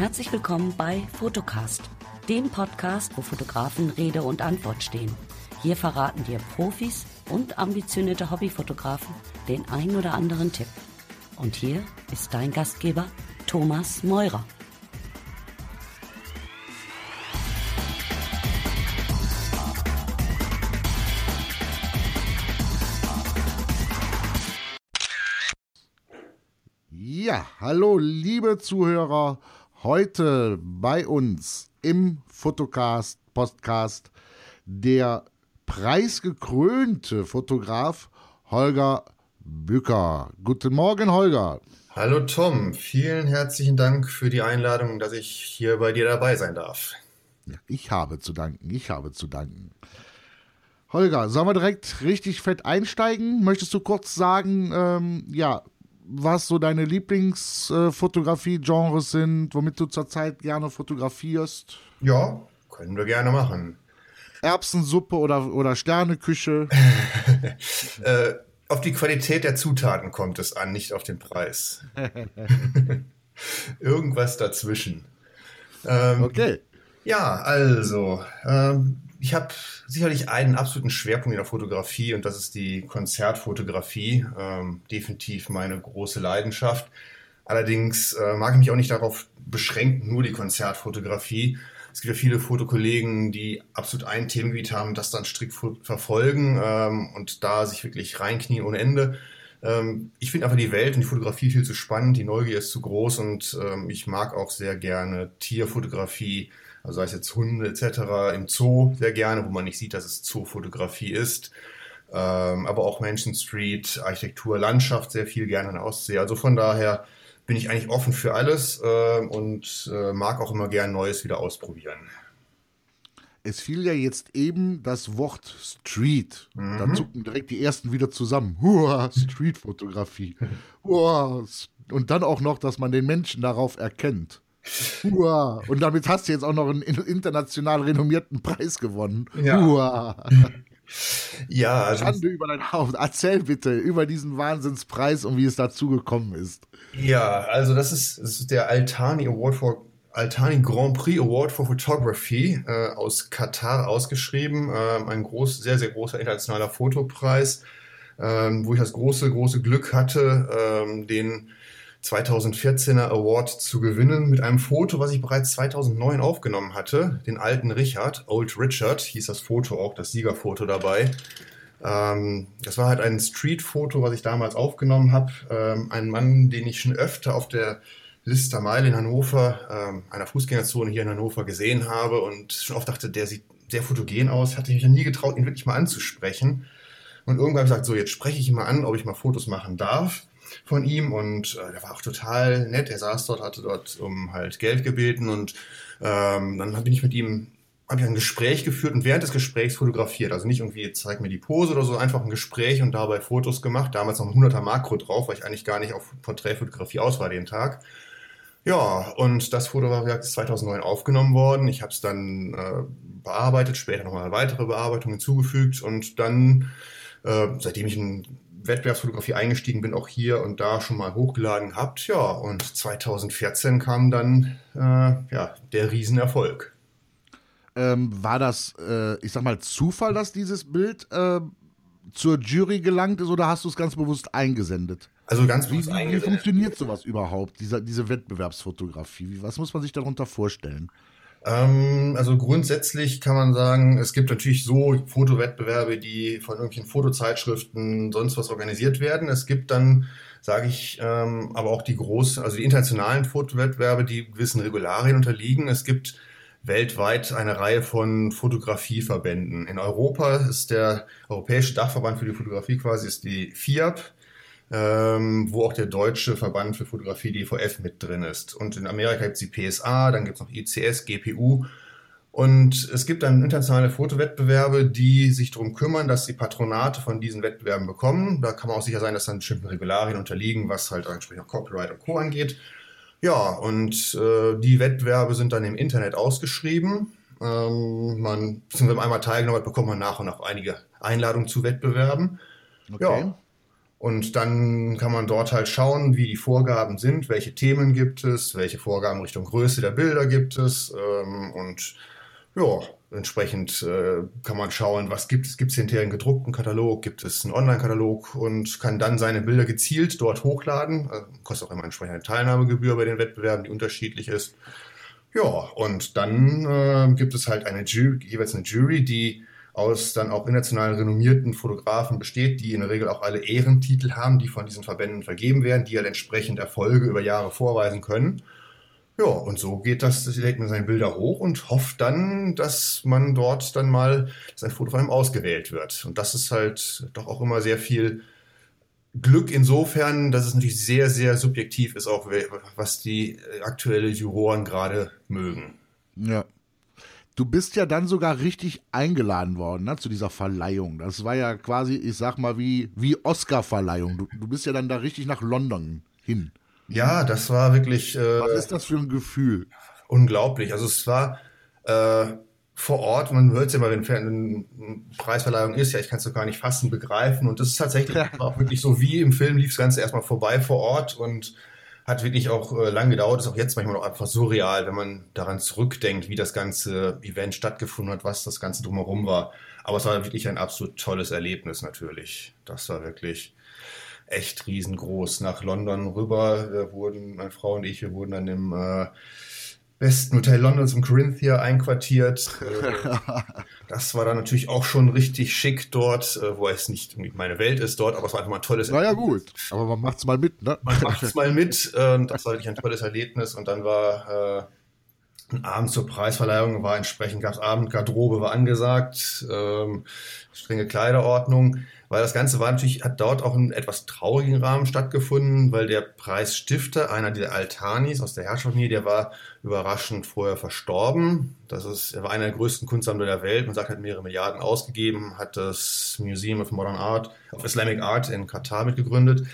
Herzlich willkommen bei Fotocast, dem Podcast, wo Fotografen Rede und Antwort stehen. Hier verraten dir Profis und ambitionierte Hobbyfotografen den ein oder anderen Tipp. Und hier ist dein Gastgeber Thomas Meurer. Ja, hallo liebe Zuhörer, heute bei uns im Fotocast Podcast der preisgekrönte Fotograf Holger Bücker. Guten Morgen, Holger. Hallo Tom, vielen herzlichen Dank für die Einladung, dass ich hier bei dir dabei sein darf. Ja, ich habe zu danken, ich habe zu danken. Holger, sollen wir direkt richtig fett einsteigen? Möchtest du kurz sagen, ähm, ja, was so deine Lieblingsfotografie-Genres sind, womit du zurzeit gerne fotografierst? Ja, können wir gerne machen. Erbsensuppe oder, oder Sterneküche? äh, auf die Qualität der Zutaten kommt es an, nicht auf den Preis. Irgendwas dazwischen. Ähm, okay. Ja, also, ähm, ich habe sicherlich einen absoluten Schwerpunkt in der Fotografie und das ist die Konzertfotografie. Ähm, definitiv meine große Leidenschaft. Allerdings äh, mag ich mich auch nicht darauf beschränken, nur die Konzertfotografie. Es gibt ja viele Fotokollegen, die absolut ein Themengebiet haben, das dann strikt verfolgen ähm, und da sich wirklich reinknien ohne Ende. Ähm, ich finde einfach die Welt und die Fotografie viel zu spannend, die Neugier ist zu groß und ähm, ich mag auch sehr gerne Tierfotografie, also sei es jetzt Hunde etc. im Zoo sehr gerne, wo man nicht sieht, dass es Zoofotografie ist. Ähm, aber auch Mansion Street, Architektur, Landschaft sehr viel gerne in der Ostsee. Also von daher bin ich eigentlich offen für alles äh, und äh, mag auch immer gern Neues wieder ausprobieren. Es fiel ja jetzt eben das Wort Street. Mhm. Da zucken direkt die ersten wieder zusammen. Hua, Street-Fotografie. Hua. Und dann auch noch, dass man den Menschen darauf erkennt. Hua. Und damit hast du jetzt auch noch einen international renommierten Preis gewonnen. Ja. Hua. Ja, also Schande über dein Haupt. Erzähl bitte über diesen Wahnsinnspreis und wie es dazu gekommen ist. Ja, also das ist, das ist der Altani Award for Altani Grand Prix Award for Photography äh, aus Katar ausgeschrieben. Äh, ein groß, sehr, sehr großer internationaler Fotopreis, äh, wo ich das große, große Glück hatte, ähm, den 2014er Award zu gewinnen mit einem Foto, was ich bereits 2009 aufgenommen hatte. Den alten Richard, Old Richard, hieß das Foto auch, das Siegerfoto dabei. Ähm, das war halt ein Street-Foto, was ich damals aufgenommen habe. Ähm, ein Mann, den ich schon öfter auf der Lister Meile in Hannover, ähm, einer Fußgängerzone hier in Hannover gesehen habe und schon oft dachte, der sieht sehr fotogen aus, hatte mich ja nie getraut, ihn wirklich mal anzusprechen. Und irgendwann ich gesagt, so, jetzt spreche ich ihn mal an, ob ich mal Fotos machen darf von ihm und äh, der war auch total nett. Er saß dort, hatte dort um halt Geld gebeten und ähm, dann bin ich mit ihm habe ich ein Gespräch geführt und während des Gesprächs fotografiert. Also nicht irgendwie, zeig mir die Pose oder so, einfach ein Gespräch und dabei Fotos gemacht. Damals noch ein 100er Makro drauf, weil ich eigentlich gar nicht auf Porträtfotografie aus war den Tag. Ja, und das Foto war 2009 aufgenommen worden. Ich habe es dann äh, bearbeitet, später nochmal weitere Bearbeitungen hinzugefügt und dann, äh, seitdem ich in Wettbewerbsfotografie eingestiegen bin, auch hier und da schon mal hochgeladen gehabt. Ja, und 2014 kam dann äh, ja, der Riesenerfolg. Ähm, war das, äh, ich sag mal, Zufall, dass dieses Bild äh, zur Jury gelangt ist oder hast du es ganz bewusst eingesendet? Also ganz bewusst wie, eingesendet. Wie funktioniert sowas überhaupt, diese, diese Wettbewerbsfotografie? Was muss man sich darunter vorstellen? Ähm, also grundsätzlich kann man sagen, es gibt natürlich so Fotowettbewerbe, die von irgendwelchen Fotozeitschriften sonst was organisiert werden. Es gibt dann, sage ich, ähm, aber auch die großen, also die internationalen Fotowettbewerbe, die gewissen Regularien unterliegen. Es gibt weltweit eine Reihe von Fotografieverbänden. In Europa ist der Europäische Dachverband für die Fotografie quasi ist die FIAP ähm, wo auch der deutsche Verband für Fotografie DVF mit drin ist. Und in Amerika gibt es die PSA, dann gibt es noch ICS, GPU. Und es gibt dann internationale Fotowettbewerbe, die sich darum kümmern, dass die Patronate von diesen Wettbewerben bekommen. Da kann man auch sicher sein, dass dann bestimmten Regularien unterliegen, was halt entsprechend Copyright und Co. angeht. Ja, und äh, die Wettbewerbe sind dann im Internet ausgeschrieben. Ähm, man, wenn man einmal teilgenommen hat, bekommt man nach und nach einige Einladungen zu Wettbewerben. Okay. Ja, Und dann kann man dort halt schauen, wie die Vorgaben sind, welche Themen gibt es, welche Vorgaben Richtung Größe der Bilder gibt es. Ähm, und ja, entsprechend äh, kann man schauen, was gibt es. Gibt es hinterher einen gedruckten Katalog, gibt es einen Online-Katalog und kann dann seine Bilder gezielt dort hochladen. Also kostet auch immer entsprechend eine Teilnahmegebühr bei den Wettbewerben, die unterschiedlich ist. Ja, und dann äh, gibt es halt eine Jury, jeweils eine Jury, die aus dann auch international renommierten Fotografen besteht, die in der Regel auch alle Ehrentitel haben, die von diesen Verbänden vergeben werden, die halt entsprechend Erfolge über Jahre vorweisen können. Ja, und so geht das, lädt man seine Bilder hoch und hofft dann, dass man dort dann mal, sein Foto von einem ausgewählt wird. Und das ist halt doch auch immer sehr viel Glück insofern, dass es natürlich sehr, sehr subjektiv ist, auch was die aktuelle Juroren gerade mögen. Ja, Du bist ja dann sogar richtig eingeladen worden ne, zu dieser Verleihung. Das war ja quasi, ich sag mal, wie, wie Oscar-Verleihung. Du, du bist ja dann da richtig nach London hin. Ja, das war wirklich. Äh, Was ist das für ein Gefühl? Unglaublich. Also es war äh, vor Ort, man hört es ja immer, wenn eine Preisverleihung ist, ja, ich kann es doch gar nicht fassen, begreifen. Und das ist tatsächlich auch wirklich so wie im Film lief das Ganze erstmal vorbei vor Ort und hat wirklich auch äh, lang gedauert, ist auch jetzt manchmal noch einfach surreal, wenn man daran zurückdenkt, wie das ganze Event stattgefunden hat, was das Ganze drumherum war. Aber es war wirklich ein absolut tolles Erlebnis natürlich. Das war wirklich echt riesengroß. Nach London rüber wir wurden, meine Frau und ich, wir wurden dann im äh, besten Hotel Londons im Corinthia einquartiert. das war dann natürlich auch schon richtig schick dort, äh, wo es nicht meine Welt ist dort, aber es war einfach mal ein tolles Naja, gut, aber man macht's mal mit, ne? Man macht's mal mit äh, und das war wirklich ein tolles Erlebnis und dann war äh, ein Abend zur Preisverleihung, war entsprechend, gab's Abendgarderobe, war angesagt, ähm, strenge Kleiderordnung weil das Ganze war natürlich, hat dort auch in etwas traurigen Rahmen stattgefunden, weil der Preisstifter, einer dieser Altanis aus der Herrschaftsfamilie, der war überraschend vorher verstorben. Das ist, er war einer der größten Kunstsammler der Welt. Man sagt, hat mehrere Milliarden ausgegeben, hat das Museum of Modern Art, of Islamic Art in Katar mitgegründet.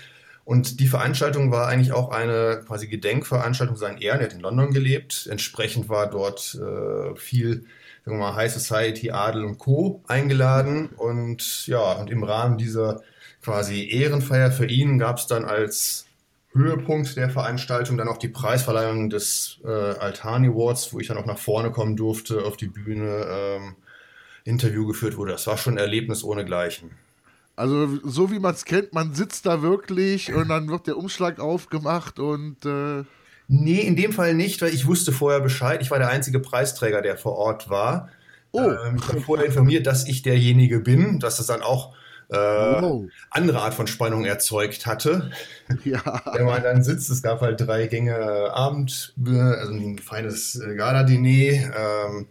Und die Veranstaltung war eigentlich auch eine quasi Gedenkveranstaltung seinen Ehren. Er hat in London gelebt. Entsprechend war dort äh, viel sagen wir mal, High Society, Adel und Co. eingeladen. Und ja, und im Rahmen dieser quasi Ehrenfeier für ihn gab es dann als Höhepunkt der Veranstaltung dann auch die Preisverleihung des äh, Altani Awards, wo ich dann auch nach vorne kommen durfte, auf die Bühne ähm, Interview geführt wurde. Das war schon ein Erlebnis ohnegleichen. Also so wie man es kennt, man sitzt da wirklich und dann wird der Umschlag aufgemacht und äh Nee, in dem Fall nicht, weil ich wusste vorher Bescheid. Ich war der einzige Preisträger, der vor Ort war. Oh. Ähm, ich habe vorher informiert, dass ich derjenige bin, dass es dann auch äh, wow. andere Art von Spannung erzeugt hatte. Ja. Wenn man dann sitzt, es gab halt drei Gänge Abend, also ein feines Gala-Diner, ähm,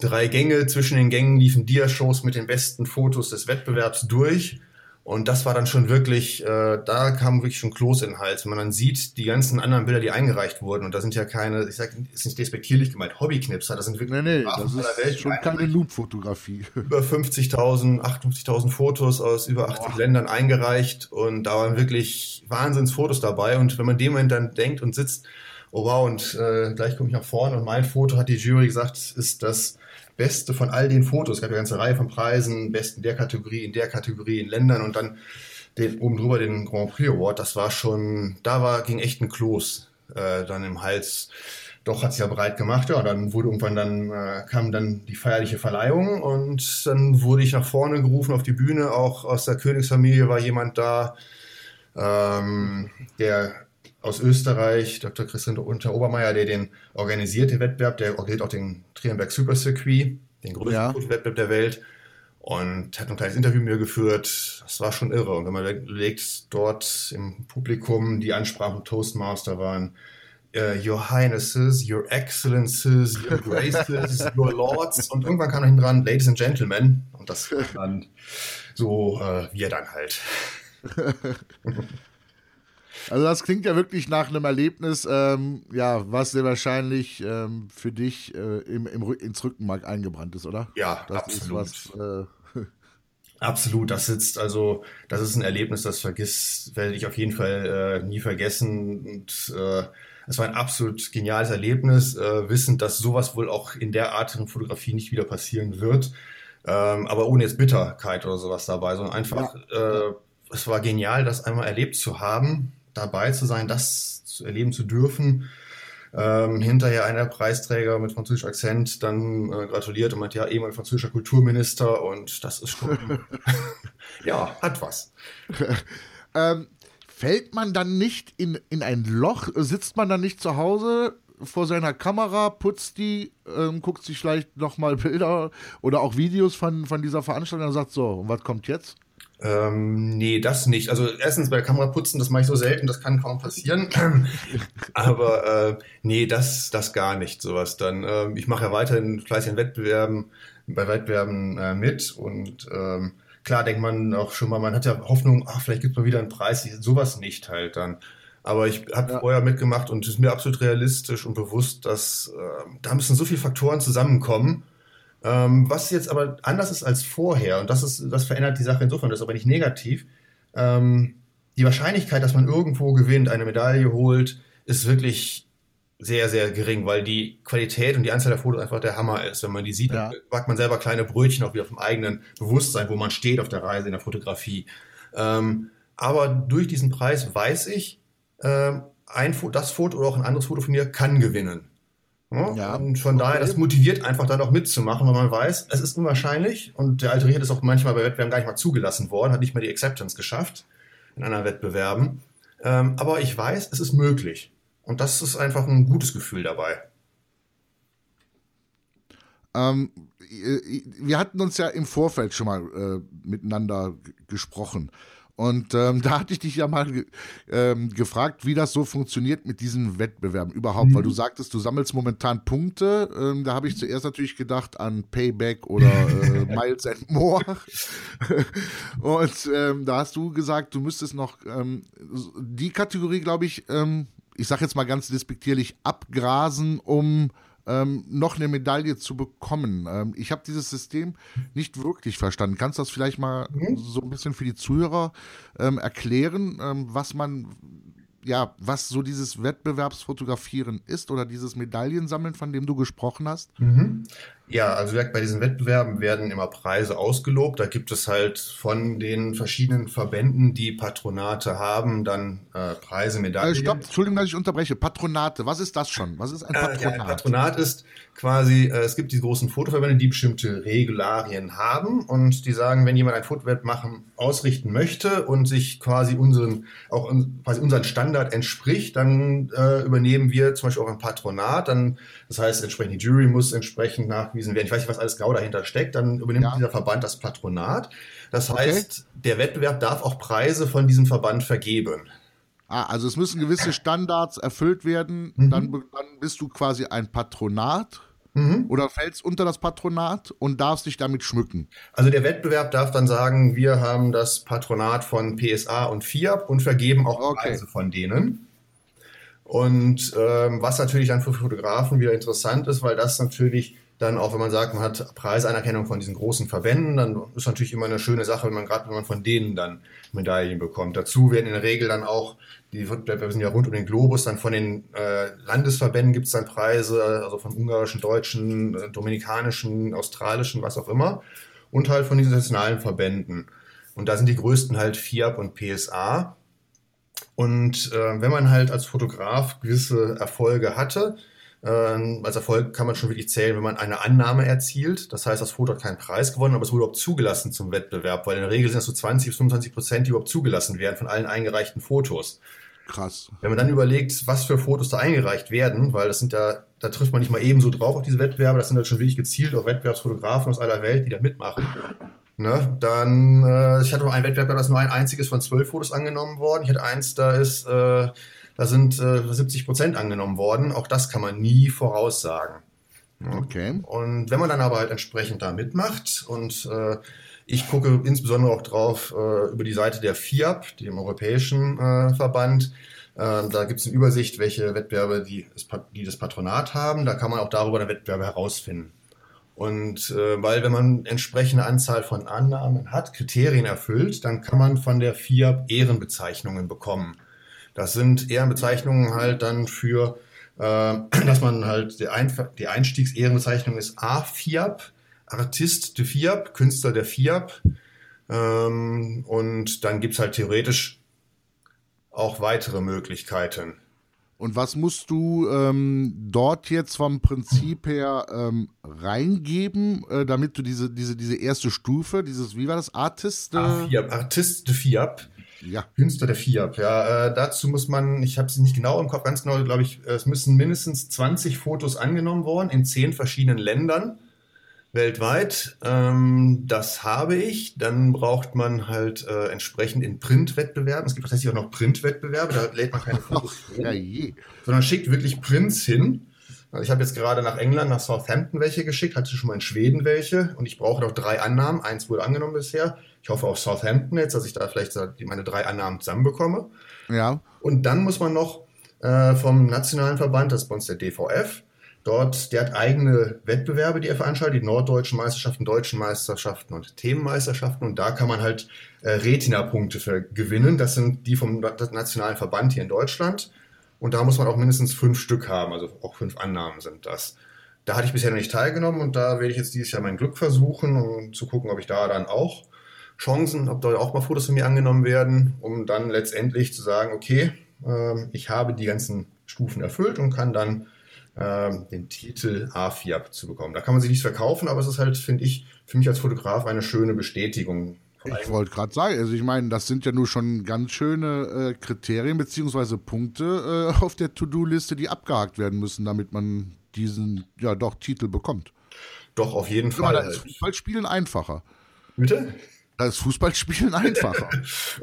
drei Gänge, zwischen den Gängen liefen Dia-Shows mit den besten Fotos des Wettbewerbs durch. Und das war dann schon wirklich, äh, da kam wirklich schon Kloß in den Hals. Wenn man dann sieht, die ganzen anderen Bilder, die eingereicht wurden, und da sind ja keine, ich sag, ist nicht despektierlich gemeint, Hobbyknipser, das sind wirklich. Nee, nee, das ist Welt schon keine Loop-Fotografie. Über 50.000, 58.000 Fotos aus über 80 Boah. Ländern eingereicht und da waren wirklich Wahnsinnsfotos dabei. Und wenn man dem Moment dann denkt und sitzt, oh wow, und äh, gleich komme ich nach vorne und mein Foto hat die Jury gesagt, ist das Beste von all den Fotos. Es gab eine ganze Reihe von Preisen, Besten der Kategorie, in der Kategorie, in Ländern und dann den, oben drüber den Grand Prix Award. Das war schon, da war, ging echt ein Kloß äh, dann im Hals. Doch hat sich ja bereit gemacht, ja, dann wurde irgendwann dann, äh, kam dann die feierliche Verleihung und dann wurde ich nach vorne gerufen auf die Bühne. Auch aus der Königsfamilie war jemand da, ähm, der aus Österreich, Dr. Christian Unter Obermeier, der den organisiert, den Wettbewerb, der organisiert auch den Trienberg Super Circuit, den größten ja. Wettbewerb der Welt. Und hat ein kleines Interview mit mir geführt. Das war schon irre. Und wenn man überlegt, dort im Publikum die Ansprachen Toastmaster waren, uh, Your Highnesses, Your Excellences, Your Graces, Your Lords. Und irgendwann kam hinten dran, Ladies and Gentlemen. Und das war dann so, uh, wir dann halt. Also das klingt ja wirklich nach einem Erlebnis, ähm, ja, was sehr wahrscheinlich ähm, für dich äh, im, im, ins Rückenmark eingebrannt ist, oder? Ja, das absolut. Ist was, äh, absolut, das sitzt, also das ist ein Erlebnis, das vergisst, werde ich auf jeden Fall äh, nie vergessen. Und äh, es war ein absolut geniales Erlebnis, äh, wissend, dass sowas wohl auch in der Art von Fotografie nicht wieder passieren wird. Ähm, aber ohne jetzt Bitterkeit oder sowas dabei, sondern einfach ja. äh, es war genial, das einmal erlebt zu haben, dabei zu sein, das zu erleben zu dürfen. Ähm, hinterher einer Preisträger mit französischem Akzent dann äh, gratuliert und meint, ja, ehemaliger französischer Kulturminister und das ist schon, ja, hat was. ähm, fällt man dann nicht in, in ein Loch? Sitzt man dann nicht zu Hause vor seiner Kamera, putzt die, ähm, guckt sich vielleicht nochmal Bilder oder auch Videos von, von dieser Veranstaltung und sagt so, und was kommt jetzt? Ähm, nee, das nicht. Also erstens bei der Kamera putzen, das mache ich so selten, das kann kaum passieren. Aber äh, nee, das, das gar nicht, sowas dann. Ähm, ich mache ja weiterhin fleißig in Wettbewerben, bei Wettbewerben äh, mit und ähm, klar denkt man auch schon mal, man hat ja Hoffnung, ach, vielleicht gibt es mal wieder einen Preis, sowas nicht halt dann. Aber ich habe ja. vorher mitgemacht und es ist mir absolut realistisch und bewusst, dass äh, da müssen so viele Faktoren zusammenkommen. Ähm, was jetzt aber anders ist als vorher, und das, ist, das verändert die Sache insofern, das ist aber nicht negativ. Ähm, die Wahrscheinlichkeit, dass man irgendwo gewinnt, eine Medaille holt, ist wirklich sehr, sehr gering, weil die Qualität und die Anzahl der Fotos einfach der Hammer ist. Wenn man die sieht, ja. dann backt man selber kleine Brötchen auch wieder vom eigenen Bewusstsein, wo man steht auf der Reise in der Fotografie. Ähm, aber durch diesen Preis weiß ich, äh, ein, das Foto oder auch ein anderes Foto von mir kann gewinnen. Ja? Und von okay. daher, das motiviert einfach dann auch mitzumachen, weil man weiß, es ist unwahrscheinlich und der alte Richter ist auch manchmal bei Wettbewerben gar nicht mal zugelassen worden, hat nicht mal die Acceptance geschafft in anderen Wettbewerben. Ähm, aber ich weiß, es ist möglich. Und das ist einfach ein gutes Gefühl dabei. Ähm, wir hatten uns ja im Vorfeld schon mal äh, miteinander gesprochen. Und ähm, da hatte ich dich ja mal ähm, gefragt, wie das so funktioniert mit diesen Wettbewerben überhaupt, mhm. weil du sagtest, du sammelst momentan Punkte. Ähm, da habe ich zuerst natürlich gedacht an Payback oder äh, Miles and More. Und ähm, da hast du gesagt, du müsstest noch ähm, die Kategorie, glaube ich, ähm, ich sage jetzt mal ganz despektierlich, abgrasen, um ähm, noch eine Medaille zu bekommen. Ähm, ich habe dieses System nicht wirklich verstanden. Kannst du das vielleicht mal mhm. so ein bisschen für die Zuhörer ähm, erklären, ähm, was man ja, was so dieses Wettbewerbsfotografieren ist oder dieses Medaillensammeln, von dem du gesprochen hast? Mhm. Ja, also bei diesen Wettbewerben werden immer Preise ausgelobt. Da gibt es halt von den verschiedenen Verbänden, die Patronate haben, dann äh, Preise, Medaillen. Äh, stopp, Entschuldigung, dass ich unterbreche. Patronate, was ist das schon? Was ist ein Patronat? Äh, ja, ein Patronat ist quasi, äh, es gibt die großen Fotoverbände, die bestimmte Regularien haben und die sagen, wenn jemand ein Fotowett machen, ausrichten möchte und sich quasi unseren, auch quasi unseren Standard entspricht, dann äh, übernehmen wir zum Beispiel auch ein Patronat. Dann, das heißt, entsprechend die Jury muss entsprechend nachgewiesen nachgewiesen werden. Ich weiß nicht, was alles genau dahinter steckt. Dann übernimmt ja. dieser Verband das Patronat. Das okay. heißt, der Wettbewerb darf auch Preise von diesem Verband vergeben. Ah, also es müssen gewisse Standards erfüllt werden. Mhm. Dann, dann bist du quasi ein Patronat. Mhm. Oder fällst unter das Patronat und darfst dich damit schmücken? Also der Wettbewerb darf dann sagen, wir haben das Patronat von PSA und FIAP und vergeben auch okay. Preise von denen. Und ähm, was natürlich dann für Fotografen wieder interessant ist, weil das natürlich dann auch, wenn man sagt, man hat Preisanerkennung von diesen großen Verbänden, dann ist natürlich immer eine schöne Sache, wenn man gerade, wenn man von denen dann Medaillen bekommt. Dazu werden in der Regel dann auch, die wir sind ja rund um den Globus, dann von den äh, Landesverbänden gibt es dann Preise, also von ungarischen, deutschen, äh, dominikanischen, australischen, was auch immer, und halt von diesen nationalen Verbänden. Und da sind die größten halt FIAP und PSA. Und äh, wenn man halt als Fotograf gewisse Erfolge hatte, als Erfolg kann man schon wirklich zählen, wenn man eine Annahme erzielt. Das heißt, das Foto hat keinen Preis gewonnen, aber es wurde überhaupt zugelassen zum Wettbewerb, weil in der Regel sind das so 20 bis 25 Prozent, die überhaupt zugelassen werden von allen eingereichten Fotos. Krass. Wenn man dann überlegt, was für Fotos da eingereicht werden, weil das sind ja, da trifft man nicht mal ebenso drauf auf diese Wettbewerbe, das sind halt schon wirklich gezielt auf Wettbewerbsfotografen aus aller Welt, die da mitmachen. Ne, dann, äh, ich hatte noch einen Wettbewerb, da ist nur ein einziges von zwölf Fotos angenommen worden. Ich hatte eins, da ist äh, da sind äh, 70 Prozent angenommen worden. Auch das kann man nie voraussagen. Okay. Und wenn man dann aber halt entsprechend da mitmacht und äh, ich gucke insbesondere auch drauf äh, über die Seite der FIAP, dem Europäischen äh, Verband. Äh, da gibt es eine Übersicht, welche Wettbewerbe die, die das Patronat haben. Da kann man auch darüber eine Wettbewerbe herausfinden. Und äh, weil wenn man entsprechende Anzahl von Annahmen hat, Kriterien erfüllt, dann kann man von der FIAP Ehrenbezeichnungen bekommen. Das sind Ehrenbezeichnungen halt dann für, äh, dass man halt, die, Ein die Einstiegsehrenbezeichnung ist A-FIAP, Artist de FIAP, Künstler der FIAP. Äh, Ähm, und dann gibt es halt theoretisch auch weitere Möglichkeiten. Und was musst du ähm, dort jetzt vom Prinzip her ähm, reingeben, äh, damit du diese, diese, diese erste Stufe, dieses, wie war das, Artist? Äh? A4, Artist de FIAP. Ja. Künstler der FIAP, ja. Äh, dazu muss man, ich habe es nicht genau im Kopf, ganz genau, glaube ich, es müssen mindestens 20 Fotos angenommen worden in zehn verschiedenen Ländern weltweit. Ähm, das habe ich. Dann braucht man halt äh, entsprechend in Printwettbewerben. Es gibt tatsächlich auch noch Printwettbewerbe, da lädt man keine Fotos ja, je. sondern schickt wirklich Prints hin. Also ich habe jetzt gerade nach England, nach Southampton welche geschickt, hatte schon mal in Schweden welche und ich brauche noch drei Annahmen. Eins wurde angenommen bisher. Ich hoffe auf Southampton jetzt, dass ich da vielleicht meine drei Annahmen zusammenbekomme. Ja. Und dann muss man noch äh, vom nationalen Verband, das ist bei uns der DVF, Dort, der hat eigene Wettbewerbe, die er veranstaltet, die norddeutschen Meisterschaften, deutschen Meisterschaften und Themenmeisterschaften. Und da kann man halt äh, Retina-Punkte gewinnen. Das sind die vom nationalen Verband hier in Deutschland. Und da muss man auch mindestens fünf Stück haben, also auch fünf Annahmen sind das. Da hatte ich bisher noch nicht teilgenommen und da werde ich jetzt dieses Jahr mein Glück versuchen, um zu gucken, ob ich da dann auch Chancen, ob da auch mal Fotos von mir angenommen werden, um dann letztendlich zu sagen, okay, äh, ich habe die ganzen Stufen erfüllt und kann dann ähm, den Titel A4 zu bekommen. Da kann man sich nichts verkaufen, aber es ist halt, finde ich, für mich als Fotograf eine schöne Bestätigung. Ich wollte gerade sagen, also ich meine, das sind ja nur schon ganz schöne äh, Kriterien beziehungsweise Punkte äh, auf der To-Do-Liste, die abgehakt werden müssen, damit man diesen, ja doch, Titel bekommt. Doch, auf jeden Fall. Da ist Fußballspielen einfacher. Bitte? Da ist Fußballspielen einfacher.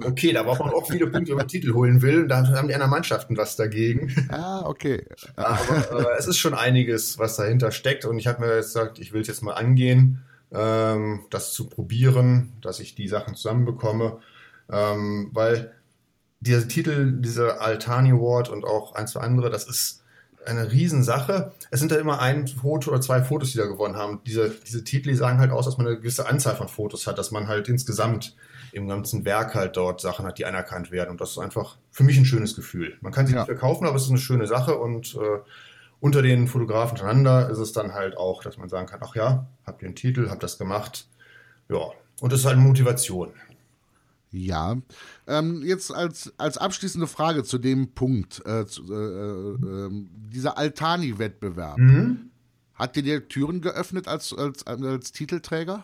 okay, da braucht man auch viele Punkte, wenn man Titel holen will. Da haben die anderen Mannschaften was dagegen. Ah, okay. Aber äh, es ist schon einiges, was dahinter steckt. Und ich habe mir jetzt gesagt, ich will es jetzt mal angehen, ähm, das zu probieren, dass ich die Sachen zusammenbekomme. Ähm, weil dieser Titel, dieser Altani Award und auch ein, zwei andere, das ist eine Riesensache. Es sind ja immer ein Foto oder zwei Fotos, die da gewonnen haben. Diese, diese Titel sagen halt aus, dass man eine gewisse Anzahl von Fotos hat, dass man halt insgesamt im ganzen Werk halt dort Sachen hat, die anerkannt werden. Und das ist einfach für mich ein schönes Gefühl. Man kann sich ja. nicht verkaufen, aber es ist eine schöne Sache und äh, unter den Fotografen untereinander ist es dann halt auch, dass man sagen kann, ach ja, habt ihr einen Titel, habt das gemacht. Ja, und das ist halt Motivation. Ja, ähm, jetzt als, als abschließende Frage zu dem Punkt, äh, zu, äh, äh, ähm, dieser Altani-Wettbewerb, mhm. hat dir der Türen geöffnet als, als, als Titelträger?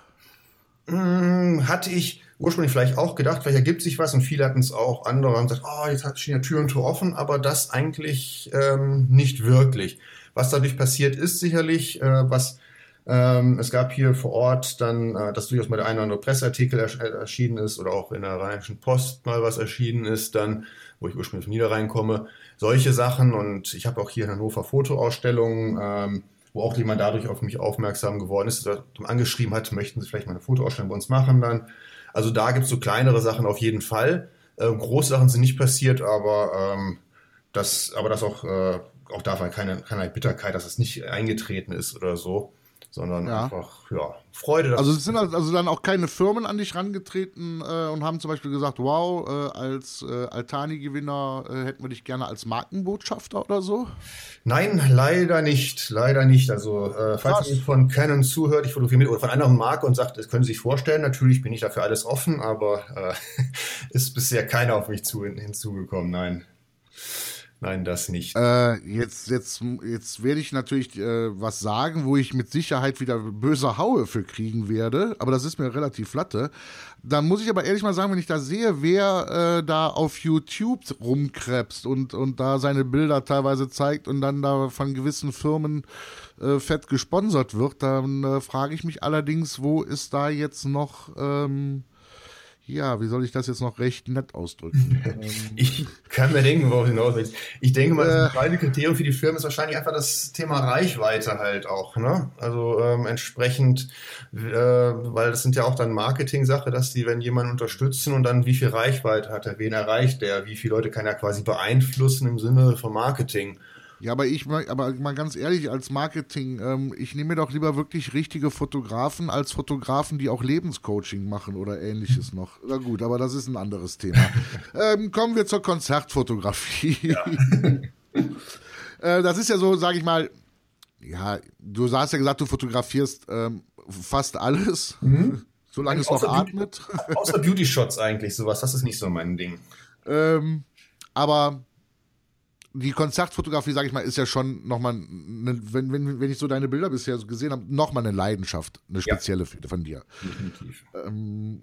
Mhm, hatte ich ursprünglich vielleicht auch gedacht, vielleicht ergibt sich was und viele hatten es auch, andere haben gesagt, oh, jetzt stehen ja Tür und Tor offen, aber das eigentlich ähm, nicht wirklich. Was dadurch passiert ist sicherlich, äh, was ähm, es gab hier vor Ort dann, äh, dass durchaus mal der eine oder andere Presseartikel ers äh, erschienen ist oder auch in der Rheinischen Post mal was erschienen ist, dann, wo ich ursprünglich von Niederrhein komme. Solche Sachen und ich habe auch hier in Hannover Fotoausstellungen, ähm, wo auch jemand dadurch auf mich aufmerksam geworden ist, dass angeschrieben hat, möchten Sie vielleicht mal eine Fotoausstellung bei uns machen dann. Also da gibt es so kleinere Sachen auf jeden Fall. Äh, große Sachen sind nicht passiert, aber ähm, das, aber das auch, äh, auch da war keine, keine Bitterkeit, dass es nicht eingetreten ist oder so sondern ja. einfach, ja, Freude. Also es sind also dann auch keine Firmen an dich rangetreten äh, und haben zum Beispiel gesagt, wow, äh, als äh, Altani-Gewinner äh, hätten wir dich gerne als Markenbotschafter oder so? Nein, leider nicht, leider nicht. Also äh, falls ihr von Canon zuhört, ich fotografiere mit oder von einer anderen Marke und sagt, das können Sie sich vorstellen, natürlich bin ich dafür alles offen, aber äh, ist bisher keiner auf mich zu, hinzugekommen, nein. Nein, das nicht. Äh, jetzt, jetzt, jetzt werde ich natürlich äh, was sagen, wo ich mit Sicherheit wieder böse Haue für kriegen werde, aber das ist mir relativ flatte. Dann muss ich aber ehrlich mal sagen, wenn ich da sehe, wer äh, da auf YouTube rumkrebst und, und da seine Bilder teilweise zeigt und dann da von gewissen Firmen äh, fett gesponsert wird, dann äh, frage ich mich allerdings, wo ist da jetzt noch. Ähm, ja, wie soll ich das jetzt noch recht nett ausdrücken? ich kann mir denken, worauf hinaus willst. Ich denke mal, das entscheidende Kriterium für die Firmen ist wahrscheinlich einfach das Thema Reichweite halt auch. Ne? Also ähm, entsprechend, äh, weil das sind ja auch dann Marketing-Sache, dass die, wenn jemanden unterstützen und dann wie viel Reichweite hat er, wen erreicht er, wie viele Leute kann er quasi beeinflussen im Sinne von Marketing. Ja, aber ich aber mal ganz ehrlich, als Marketing, ähm, ich nehme mir doch lieber wirklich richtige Fotografen als Fotografen, die auch Lebenscoaching machen oder ähnliches noch. Na gut, aber das ist ein anderes Thema. ähm, kommen wir zur Konzertfotografie. Ja. äh, das ist ja so, sage ich mal, ja, du hast ja gesagt, du fotografierst ähm, fast alles. Mhm. solange es noch atmet. Außer Beauty Shots eigentlich, sowas, das ist nicht so mein Ding. Ähm, aber die Konzertfotografie, sage ich mal, ist ja schon nochmal, ne, wenn, wenn, wenn ich so deine Bilder bisher so gesehen habe, nochmal eine Leidenschaft, eine spezielle ja. von dir. Definitiv. Ähm,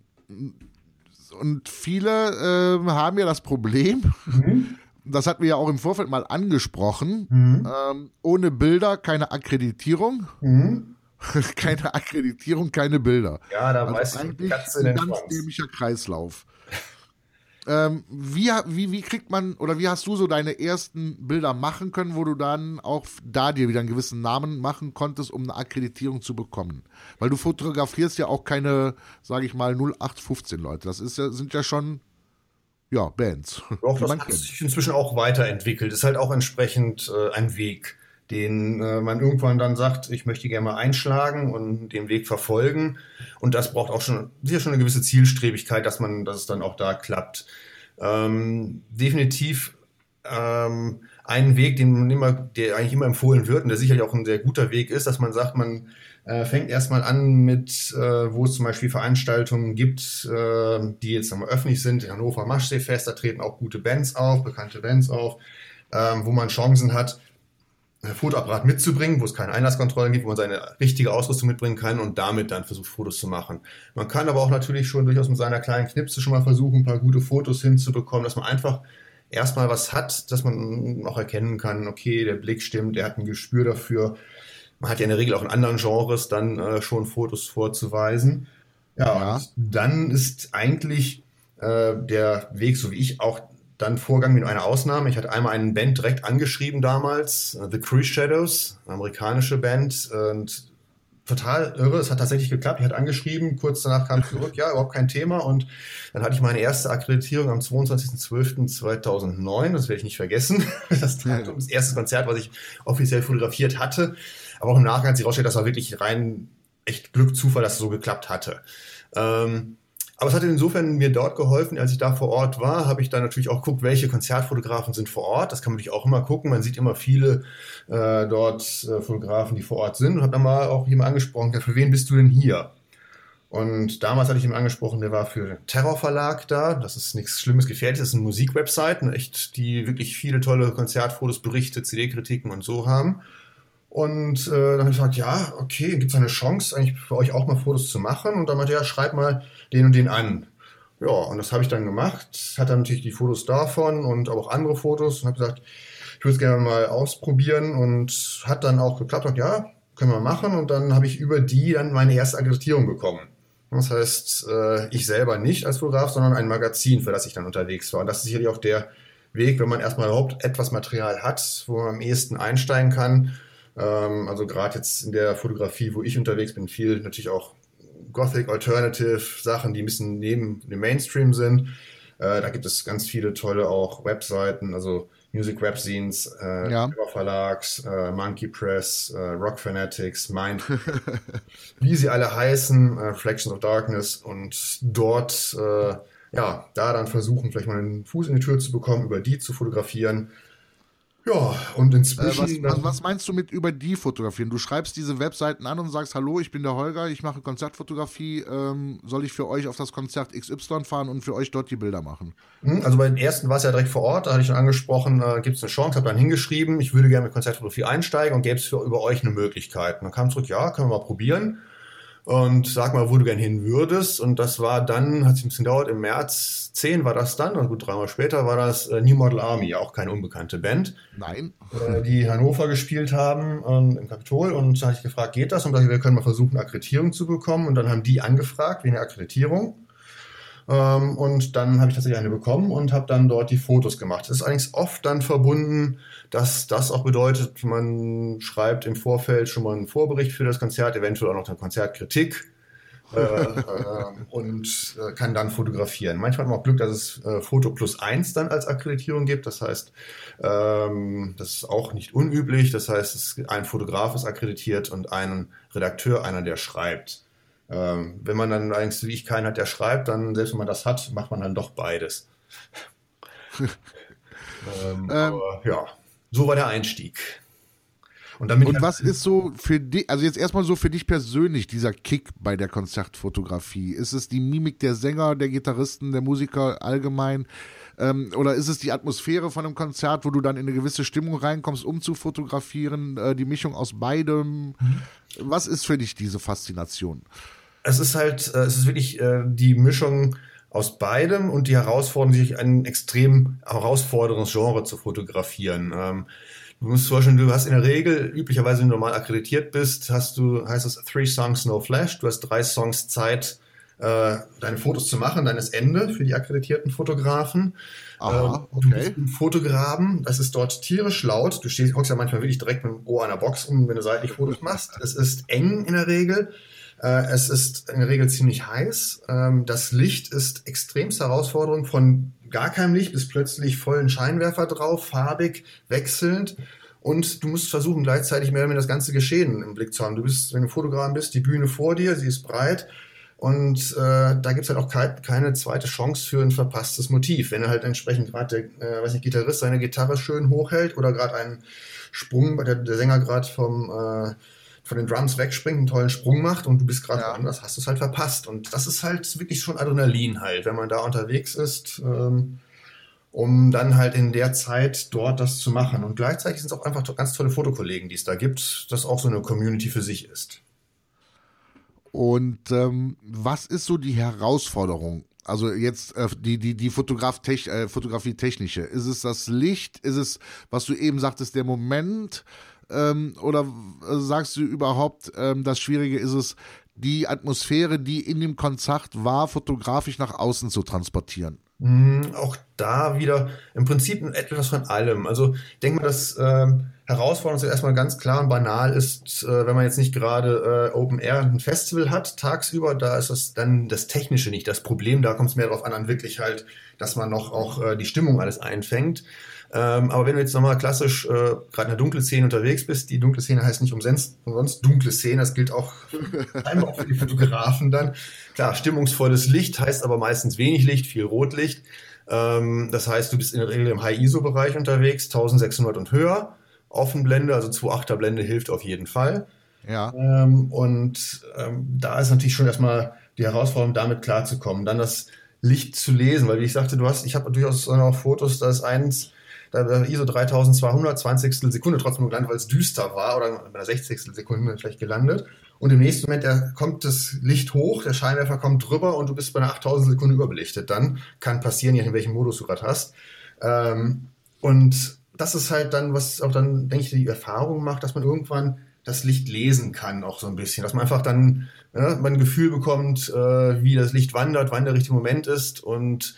und viele äh, haben ja das Problem, mhm. das hatten wir ja auch im Vorfeld mal angesprochen, mhm. ähm, ohne Bilder keine Akkreditierung. Mhm. keine Akkreditierung, keine Bilder. Ja, da also weiß eigentlich Katze ein ganz dämlicher Kreislauf. Ähm, wie, wie, wie kriegt man oder wie hast du so deine ersten Bilder machen können, wo du dann auch da dir wieder einen gewissen Namen machen konntest, um eine Akkreditierung zu bekommen? Weil du fotografierst ja auch keine, sage ich mal, 0815 Leute. Das ist ja, sind ja schon ja, Bands. Doch, das hat sich inzwischen auch weiterentwickelt. Ist halt auch entsprechend äh, ein Weg den äh, man irgendwann dann sagt, ich möchte gerne mal einschlagen und den Weg verfolgen. Und das braucht auch schon sicher schon eine gewisse Zielstrebigkeit, dass man, dass es dann auch da klappt. Ähm, definitiv ähm, einen Weg, den immer, der eigentlich immer empfohlen wird und der sicherlich auch ein sehr guter Weg ist, dass man sagt, man äh, fängt erstmal an mit, äh, wo es zum Beispiel Veranstaltungen gibt, äh, die jetzt nochmal öffentlich sind. In Hannover Maschseefest, da treten auch gute Bands auf, bekannte Bands auf, ähm, wo man Chancen hat, Fotoapparat mitzubringen, wo es keine Einlasskontrollen gibt, wo man seine richtige Ausrüstung mitbringen kann und damit dann versucht, Fotos zu machen. Man kann aber auch natürlich schon durchaus mit seiner kleinen Knipse schon mal versuchen, ein paar gute Fotos hinzubekommen, dass man einfach erstmal was hat, dass man auch erkennen kann, okay, der Blick stimmt, der hat ein Gespür dafür. Man hat ja in der Regel auch in anderen Genres dann äh, schon Fotos vorzuweisen. Ja, ja. dann ist eigentlich äh, der Weg, so wie ich auch dann Vorgang mit einer Ausnahme. Ich hatte einmal einen Band direkt angeschrieben damals, äh, The Cruise Shadows, amerikanische Band und total irre. Es hat tatsächlich geklappt. Ich hatte angeschrieben, kurz danach kam zurück, ja, überhaupt kein Thema. Und dann hatte ich meine erste Akkreditierung am 22.12.2009. Das werde ich nicht vergessen. Das, das erste Konzert, was ich offiziell fotografiert hatte. Aber auch im Nachgang hat sich herausgestellt, das war wirklich rein echt Glück, Zufall, dass es so geklappt hatte. Ähm, aber es hat insofern mir dort geholfen, als ich da vor Ort war, habe ich dann natürlich auch geguckt, welche Konzertfotografen sind vor Ort. Das kann man natürlich auch immer gucken. Man sieht immer viele äh, dort äh, Fotografen, die vor Ort sind. Und habe dann mal auch jemand angesprochen, ja, für wen bist du denn hier? Und damals hatte ich ihn angesprochen, der war für den Terrorverlag da. Das ist nichts Schlimmes, Gefährliches. Das ist eine Musikwebsite, echt, die wirklich viele tolle Konzertfotos, Berichte, CD-Kritiken und so haben. Und äh, dann habe ich gesagt, ja, okay, gibt es eine Chance, eigentlich für euch auch mal Fotos zu machen? Und dann meinte er, ja, schreib mal den und den an. Ja, und das habe ich dann gemacht. Hat dann natürlich die Fotos davon und auch andere Fotos und habe gesagt, ich würde es gerne mal ausprobieren und hat dann auch geklappt. Und ja, können wir machen. Und dann habe ich über die dann meine erste Akkreditierung bekommen. Das heißt, äh, ich selber nicht als Fotograf, sondern ein Magazin, für das ich dann unterwegs war. Und das ist sicherlich auch der Weg, wenn man erstmal überhaupt etwas Material hat, wo man am ehesten einsteigen kann ähm, also gerade jetzt in der Fotografie, wo ich unterwegs bin, viel natürlich auch Gothic Alternative Sachen, die ein bisschen neben dem Mainstream sind. Äh, da gibt es ganz viele tolle auch Webseiten, also Music Webzines, äh, ja. Verlags, äh, Monkey Press, äh, Rock Fanatics, Mind, wie sie alle heißen, äh, Reflections of Darkness und dort äh, ja, da dann versuchen, vielleicht mal einen Fuß in die Tür zu bekommen, über die zu fotografieren ja, und inzwischen. Äh, was, was, was, meinst du mit über die fotografieren? Du schreibst diese Webseiten an und sagst, hallo, ich bin der Holger, ich mache Konzertfotografie, ähm, soll ich für euch auf das Konzert XY fahren und für euch dort die Bilder machen? Hm, also bei den ersten war es ja direkt vor Ort, da hatte ich schon angesprochen, äh, gibt es eine Chance, habe dann hingeschrieben, ich würde gerne mit Konzertfotografie einsteigen und gäbe es für über euch eine Möglichkeit. Und dann kam zurück, ja, können wir mal probieren und sag mal, wo du gern hin würdest. Und das war dann, hat sich ein bisschen gedauert, im März 10 war das dann, und gut, dreimal später war das äh, New Model Army, auch keine unbekannte Band. Nein. Äh, die Hannover gespielt haben ähm, im Kapitol. Und da habe ich gefragt, geht das? Und dachte, wir können mal versuchen, Akkreditierung zu bekommen. Und dann haben die angefragt, wie eine Akkreditierung. Ähm, und dann habe ich tatsächlich eine bekommen und habe dann dort die Fotos gemacht. Das ist eigentlich oft dann verbunden, dass das auch bedeutet, man schreibt im Vorfeld schon mal einen Vorbericht für das Konzert, eventuell auch noch eine Konzertkritik. äh, äh, und äh, kann dann fotografieren. Manchmal hat man auch Glück, dass es äh, Foto plus eins dann als Akkreditierung gibt. Das heißt, ähm, das ist auch nicht unüblich. Das heißt, es, ein Fotograf ist akkreditiert und ein Redakteur, einer, der schreibt. Ähm, wenn man dann eigentlich, wie ich, keinen hat, der schreibt, dann, selbst wenn man das hat, macht man dann doch beides. ähm, ähm, aber ja, so war der Einstieg. Und, damit und was ist so für dich, also jetzt erstmal so für dich persönlich dieser Kick bei der Konzertfotografie? Ist es die Mimik der Sänger, der Gitarristen, der Musiker allgemein? Ähm, oder ist es die Atmosphäre von einem Konzert, wo du dann in eine gewisse Stimmung reinkommst, um zu fotografieren? Äh, die Mischung aus beidem? Mhm. Was ist für dich diese Faszination? Es ist halt, äh, es ist wirklich äh, die Mischung aus beidem und die Herausforderung, sich ein extrem herausforderndes Genre zu fotografieren. Ähm, Du musst vorstellen, du hast in der Regel, üblicherweise, wenn du normal akkreditiert bist, hast du, heißt es Three Songs No Flash. Du hast drei Songs Zeit, äh, deine Fotos zu machen, dann ist Ende für die akkreditierten Fotografen. Aha, okay. Du bist im Fotograben, das ist dort tierisch laut. Du stehst, hockst ja manchmal wirklich direkt mit dem Ohr an der Box um, wenn du seitlich Fotos machst. Es ist eng in der Regel. Äh, es ist in der Regel ziemlich heiß. Ähm, das Licht ist extremst Herausforderung von gar keinem Licht bis plötzlich vollen Scheinwerfer drauf, farbig, wechselnd. Und du musst versuchen, gleichzeitig mehr oder weniger das ganze Geschehen im Blick zu haben. Du bist, wenn du Fotograf bist, die Bühne vor dir, sie ist breit. Und äh, da gibt's halt auch ke keine zweite Chance für ein verpasstes Motiv. Wenn halt entsprechend gerade der äh, weiß nicht, Gitarrist seine Gitarre schön hochhält oder gerade einen Sprung, der, der Sänger gerade vom äh, von den Drums wegspringt, einen tollen Sprung macht und du bist gerade ja. woanders, hast du es halt verpasst. Und das ist halt wirklich schon Adrenalin halt, wenn man da unterwegs ist, ähm, um dann halt in der Zeit dort das zu machen. Und gleichzeitig sind es auch einfach ganz tolle Fotokollegen, die es da gibt, das auch so eine Community für sich ist. Und ähm, was ist so die Herausforderung? Also jetzt äh, die die die Fotograf äh, Fotografie technische. Ist es das Licht? Ist es was du eben sagtest der Moment? Ähm, oder sagst du überhaupt, ähm, das Schwierige ist es, die Atmosphäre, die in dem Konzert war, fotografisch nach außen zu transportieren? Mm, auch da wieder im Prinzip etwas von allem. Also ich denke mal, dass ähm, Herausforderung erstmal ganz klar und banal ist, äh, wenn man jetzt nicht gerade äh, Open Air ein Festival hat, tagsüber, da ist das dann das Technische nicht das Problem. Da kommt es mehr darauf an, dann wirklich halt, dass man noch auch äh, die Stimmung alles einfängt. Ähm, aber wenn du jetzt nochmal klassisch äh, gerade in der dunklen Szene unterwegs bist, die dunkle Szene heißt nicht umsonst, umsonst dunkle Szene, das gilt auch, auch für die Fotografen dann. Klar, stimmungsvolles Licht heißt aber meistens wenig Licht, viel Rotlicht. Ähm, das heißt, du bist in der Regel im High-ISO-Bereich unterwegs, 1600 und höher. Offenblende, also 2.8er Blende hilft auf jeden Fall. Ja. Ähm, und ähm, da ist natürlich schon erstmal die Herausforderung, damit klarzukommen. Dann das Licht zu lesen, weil wie ich sagte, du hast, ich habe durchaus auch Fotos, da ist eins, da war ISO 3200, 20 Sekunde trotzdem gelandet, weil es düster war oder bei der 60 Sekunde vielleicht gelandet. Und im nächsten Moment da kommt das Licht hoch, der Scheinwerfer kommt drüber und du bist bei einer 8000 Sekunde überbelichtet. Dann kann passieren, je nachdem welchen Modus du gerade hast. Ähm, und das ist halt dann, was auch dann, denke ich, die Erfahrung macht, dass man irgendwann das Licht lesen kann, auch so ein bisschen. Dass man einfach dann ja, man ein Gefühl bekommt, äh, wie das Licht wandert, wann der richtige Moment ist und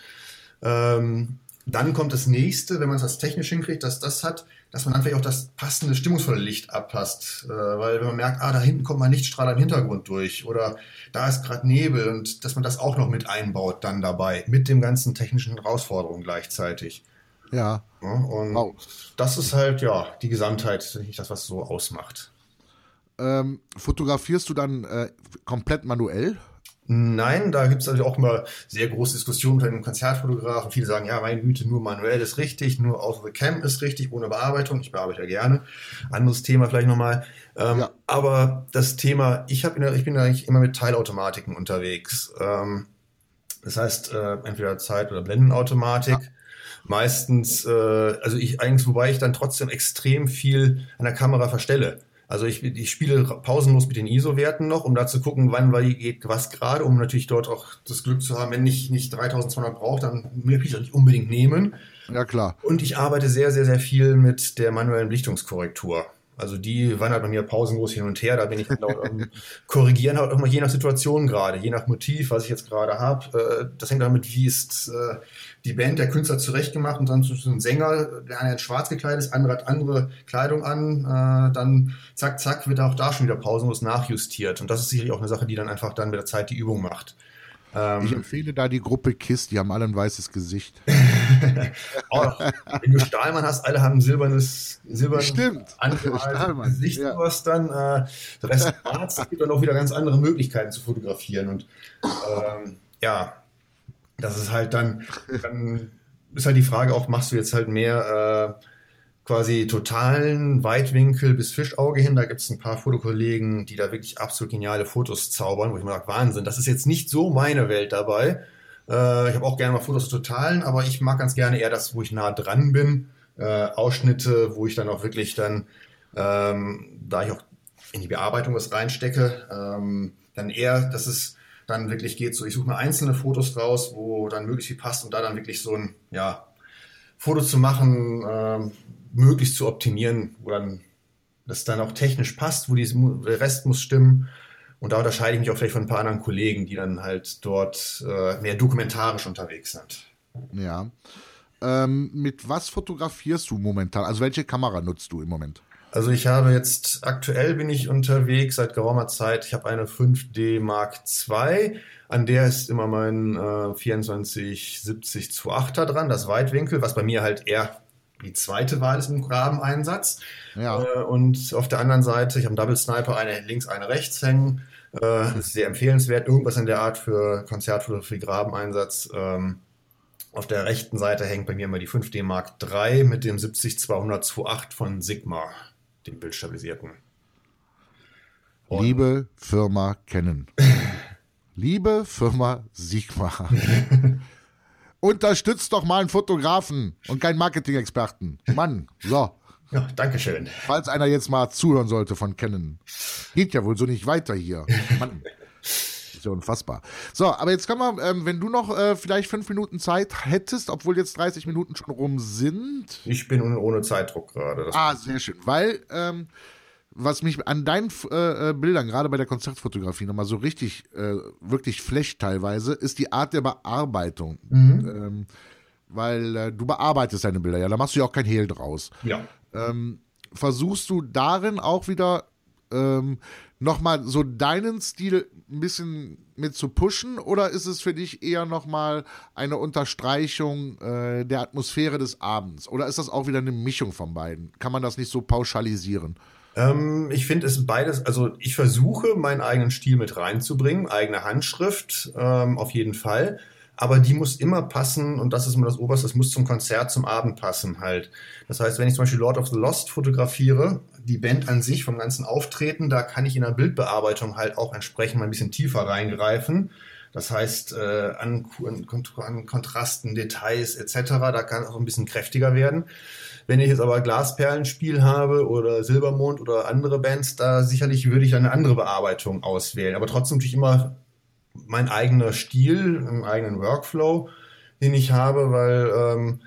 ähm, dann kommt das nächste, wenn man es als technisch hinkriegt, dass das hat, dass man dann vielleicht auch das passende stimmungsvolle Licht abpasst. Äh, weil wenn man merkt, ah, da hinten kommt mal Lichtstrahl im Hintergrund durch oder da ist gerade Nebel und dass man das auch noch mit einbaut dann dabei, mit dem ganzen technischen Herausforderungen gleichzeitig. Ja. ja und wow. das ist halt, ja, die Gesamtheit, nicht das, was so ausmacht. Ähm, fotografierst du dann äh, komplett manuell? Nein, da gibt es natürlich auch immer sehr große Diskussionen unter den Konzertfotografen. Viele sagen, ja, meine Güte, nur manuell ist richtig, nur out of the cam ist richtig, ohne Bearbeitung. Ich bearbeite ja gerne. Anderes Thema vielleicht nochmal. Ähm, ja. Aber das Thema, ich, hab ich bin eigentlich immer mit Teilautomatiken unterwegs. Ähm, das heißt, äh, entweder Zeit- oder Blendenautomatik. Ja. Meistens, äh, also ich eigentlich, wobei ich dann trotzdem extrem viel an der Kamera verstelle. Also ich, ich spiele pausenlos mit den ISO-Werten noch, um da zu gucken, wann geht was gerade, um natürlich dort auch das Glück zu haben, wenn ich nicht 3200 brauche, dann will ich das nicht unbedingt nehmen. Ja, klar. Und ich arbeite sehr, sehr, sehr viel mit der manuellen Belichtungskorrektur. Also die wandert bei mir pausenlos hin und her. Da bin ich laut am Korrigieren halt auch mal je nach Situation gerade, je nach Motiv, was ich jetzt gerade habe. Äh, das hängt damit, wie ist äh, die Band, der Künstler zurechtgemacht und dann so ein Sänger, der eine in schwarz gekleidet ist, andere hat andere Kleidung an. Äh, dann zack, zack, wird auch da schon wieder pausenlos nachjustiert. Und das ist sicherlich auch eine Sache, die dann einfach dann mit der Zeit die Übung macht. Ähm, ich empfehle da die Gruppe KISS, die haben alle ein weißes Gesicht. oh, wenn du Stahlmann hast, alle haben ein silbernes, silbernes Stimmt. Gesicht, ja. was dann, äh, der Rest es gibt dann auch wieder ganz andere Möglichkeiten zu fotografieren. Und ähm, ja, das ist halt dann, dann ist halt die Frage auch, machst du jetzt halt mehr äh, quasi totalen Weitwinkel bis Fischauge hin. Da gibt es ein paar Fotokollegen, die da wirklich absolut geniale Fotos zaubern, wo ich mir sage, Wahnsinn, das ist jetzt nicht so meine Welt dabei. Äh, ich habe auch gerne mal Fotos totalen, aber ich mag ganz gerne eher das, wo ich nah dran bin. Äh, Ausschnitte, wo ich dann auch wirklich dann, ähm, da ich auch in die Bearbeitung was reinstecke, ähm, dann eher, dass es dann wirklich geht, so ich suche mir einzelne Fotos raus, wo dann möglichst viel passt und da dann wirklich so ein, ja, Foto zu machen, ähm, möglichst zu optimieren, wo dann das dann auch technisch passt, wo die, der Rest muss stimmen. Und da unterscheide ich mich auch vielleicht von ein paar anderen Kollegen, die dann halt dort äh, mehr dokumentarisch unterwegs sind. Ja. Ähm, mit was fotografierst du momentan? Also welche Kamera nutzt du im Moment? Also ich habe jetzt, aktuell bin ich unterwegs seit geraumer Zeit. Ich habe eine 5D Mark II. An der ist immer mein äh, 2470 2.8er dran, das Weitwinkel, was bei mir halt eher die zweite Wahl ist im Grabeneinsatz. Ja. Äh, und auf der anderen Seite, ich habe einen Double Sniper, eine links, eine rechts hängen. Äh, ist sehr empfehlenswert. Irgendwas in der Art für Konzertfotografie, Grabeneinsatz. Ähm, auf der rechten Seite hängt bei mir immer die 5D Mark III mit dem 70-200 2.8 von Sigma, dem bildstabilisierten. Und Liebe Firma kennen. Liebe Firma Sigma. Unterstützt doch mal einen Fotografen und keinen Marketing-Experten. Mann, so. Ja, danke schön. Falls einer jetzt mal zuhören sollte von Canon. Geht ja wohl so nicht weiter hier. Mann. Ist ja unfassbar. So, aber jetzt kann man, ähm, wenn du noch äh, vielleicht fünf Minuten Zeit hättest, obwohl jetzt 30 Minuten schon rum sind. Ich bin ohne Zeitdruck gerade. Ah, sehr schön. Weil, ähm, was mich an deinen äh, äh, Bildern, gerade bei der Konzertfotografie, nochmal so richtig, äh, wirklich flecht teilweise, ist die Art der Bearbeitung. Mhm. Ähm, weil äh, du bearbeitest deine Bilder, ja, da machst du ja auch kein Hehl draus. Ja. Ähm, versuchst du darin auch wieder ähm, nochmal so deinen Stil ein bisschen mit zu pushen oder ist es für dich eher nochmal eine Unterstreichung äh, der Atmosphäre des Abends oder ist das auch wieder eine Mischung von beiden? Kann man das nicht so pauschalisieren? Ähm, ich finde es beides, also ich versuche meinen eigenen Stil mit reinzubringen, eigene Handschrift ähm, auf jeden Fall, aber die muss immer passen und das ist immer das Oberste, das muss zum Konzert, zum Abend passen halt. Das heißt, wenn ich zum Beispiel Lord of the Lost fotografiere, die Band an sich vom ganzen Auftreten, da kann ich in der Bildbearbeitung halt auch entsprechend mal ein bisschen tiefer reingreifen. Das heißt, äh, an, an Kontrasten, Details etc., da kann es auch ein bisschen kräftiger werden. Wenn ich jetzt aber Glasperlenspiel habe oder Silbermond oder andere Bands, da sicherlich würde ich eine andere Bearbeitung auswählen. Aber trotzdem natürlich immer mein eigener Stil, einen eigenen Workflow, den ich habe, weil ähm,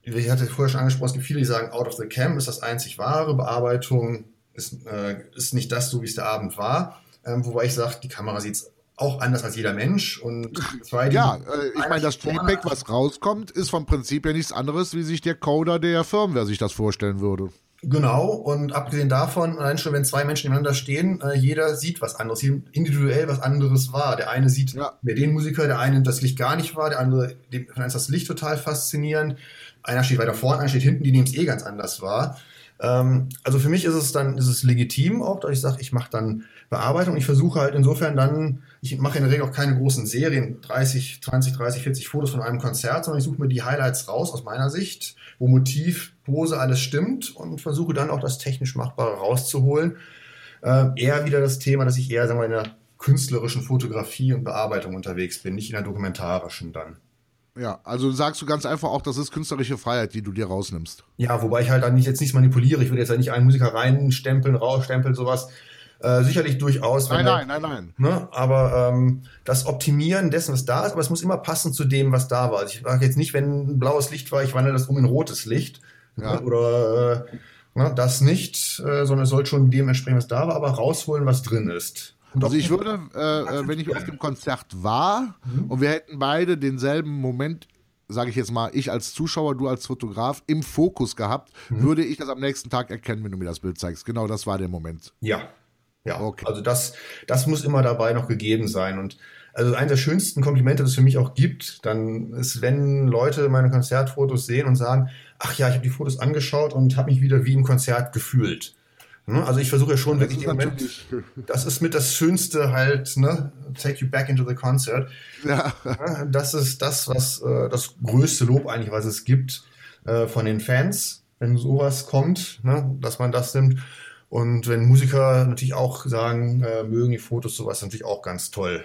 ich hatte vorher schon angesprochen, es gibt viele, die sagen, out of the cam ist das einzig wahre, Bearbeitung ist, äh, ist nicht das, so wie es der Abend war. Ähm, wobei ich sage, die Kamera sieht auch anders als jeder Mensch. Und zwei, ja, äh, ich meine, das Feedback, was rauskommt, ist vom Prinzip ja nichts anderes, wie sich der Coder der Firmware sich das vorstellen würde. Genau, und abgesehen davon, allein schon, wenn zwei Menschen nebeneinander stehen, äh, jeder sieht was anderes, individuell was anderes war. Der eine sieht ja. den Musiker, der eine das Licht gar nicht war, der andere, dem ist das Licht total faszinierend. Einer steht weiter vorne, einer steht hinten, die nehmen es eh ganz anders wahr. Ähm, also für mich ist es dann, ist es legitim auch, dass ich sage, ich mache dann Bearbeitung. Ich versuche halt insofern dann, ich mache in der Regel auch keine großen Serien, 30, 20, 30, 40 Fotos von einem Konzert, sondern ich suche mir die Highlights raus aus meiner Sicht, wo Motiv, Pose, alles stimmt und versuche dann auch das technisch Machbare rauszuholen. Äh, eher wieder das Thema, dass ich eher sagen wir, in der künstlerischen Fotografie und Bearbeitung unterwegs bin, nicht in der dokumentarischen dann. Ja, also sagst du ganz einfach auch, das ist künstlerische Freiheit, die du dir rausnimmst. Ja, wobei ich halt dann nicht, jetzt nichts manipuliere. Ich würde jetzt ja nicht einen Musiker reinstempeln, rausstempeln, sowas. Äh, sicherlich durchaus. Nein, nein, nein, nein. Ne, aber ähm, das Optimieren dessen, was da ist, aber es muss immer passen zu dem, was da war. Also ich sage jetzt nicht, wenn ein blaues Licht war, ich wandle das um in rotes Licht. Ja. Ne, oder äh, ne, das nicht, äh, sondern es soll schon dementsprechend, was da war, aber rausholen, was drin ist. Also ich würde, äh, äh, wenn ich auf dem Konzert war mhm. und wir hätten beide denselben Moment sage ich jetzt mal, ich als Zuschauer, du als Fotograf im Fokus gehabt, mhm. würde ich das am nächsten Tag erkennen, wenn du mir das Bild zeigst. Genau, das war der Moment. Ja, ja, okay. also das, das muss immer dabei noch gegeben sein. Und also eines der schönsten Komplimente, das es für mich auch gibt, dann ist, wenn Leute meine Konzertfotos sehen und sagen, ach ja, ich habe die Fotos angeschaut und habe mich wieder wie im Konzert gefühlt. Ne? Also ich versuche ja schon wirklich im Moment, das ist mit das Schönste halt, ne, take you back into the concert. Ja. Das ist das, was äh, das größte Lob eigentlich, was es gibt äh, von den Fans wenn sowas kommt, ne, dass man das nimmt. Und wenn Musiker natürlich auch sagen, äh, mögen die Fotos, sowas natürlich auch ganz toll.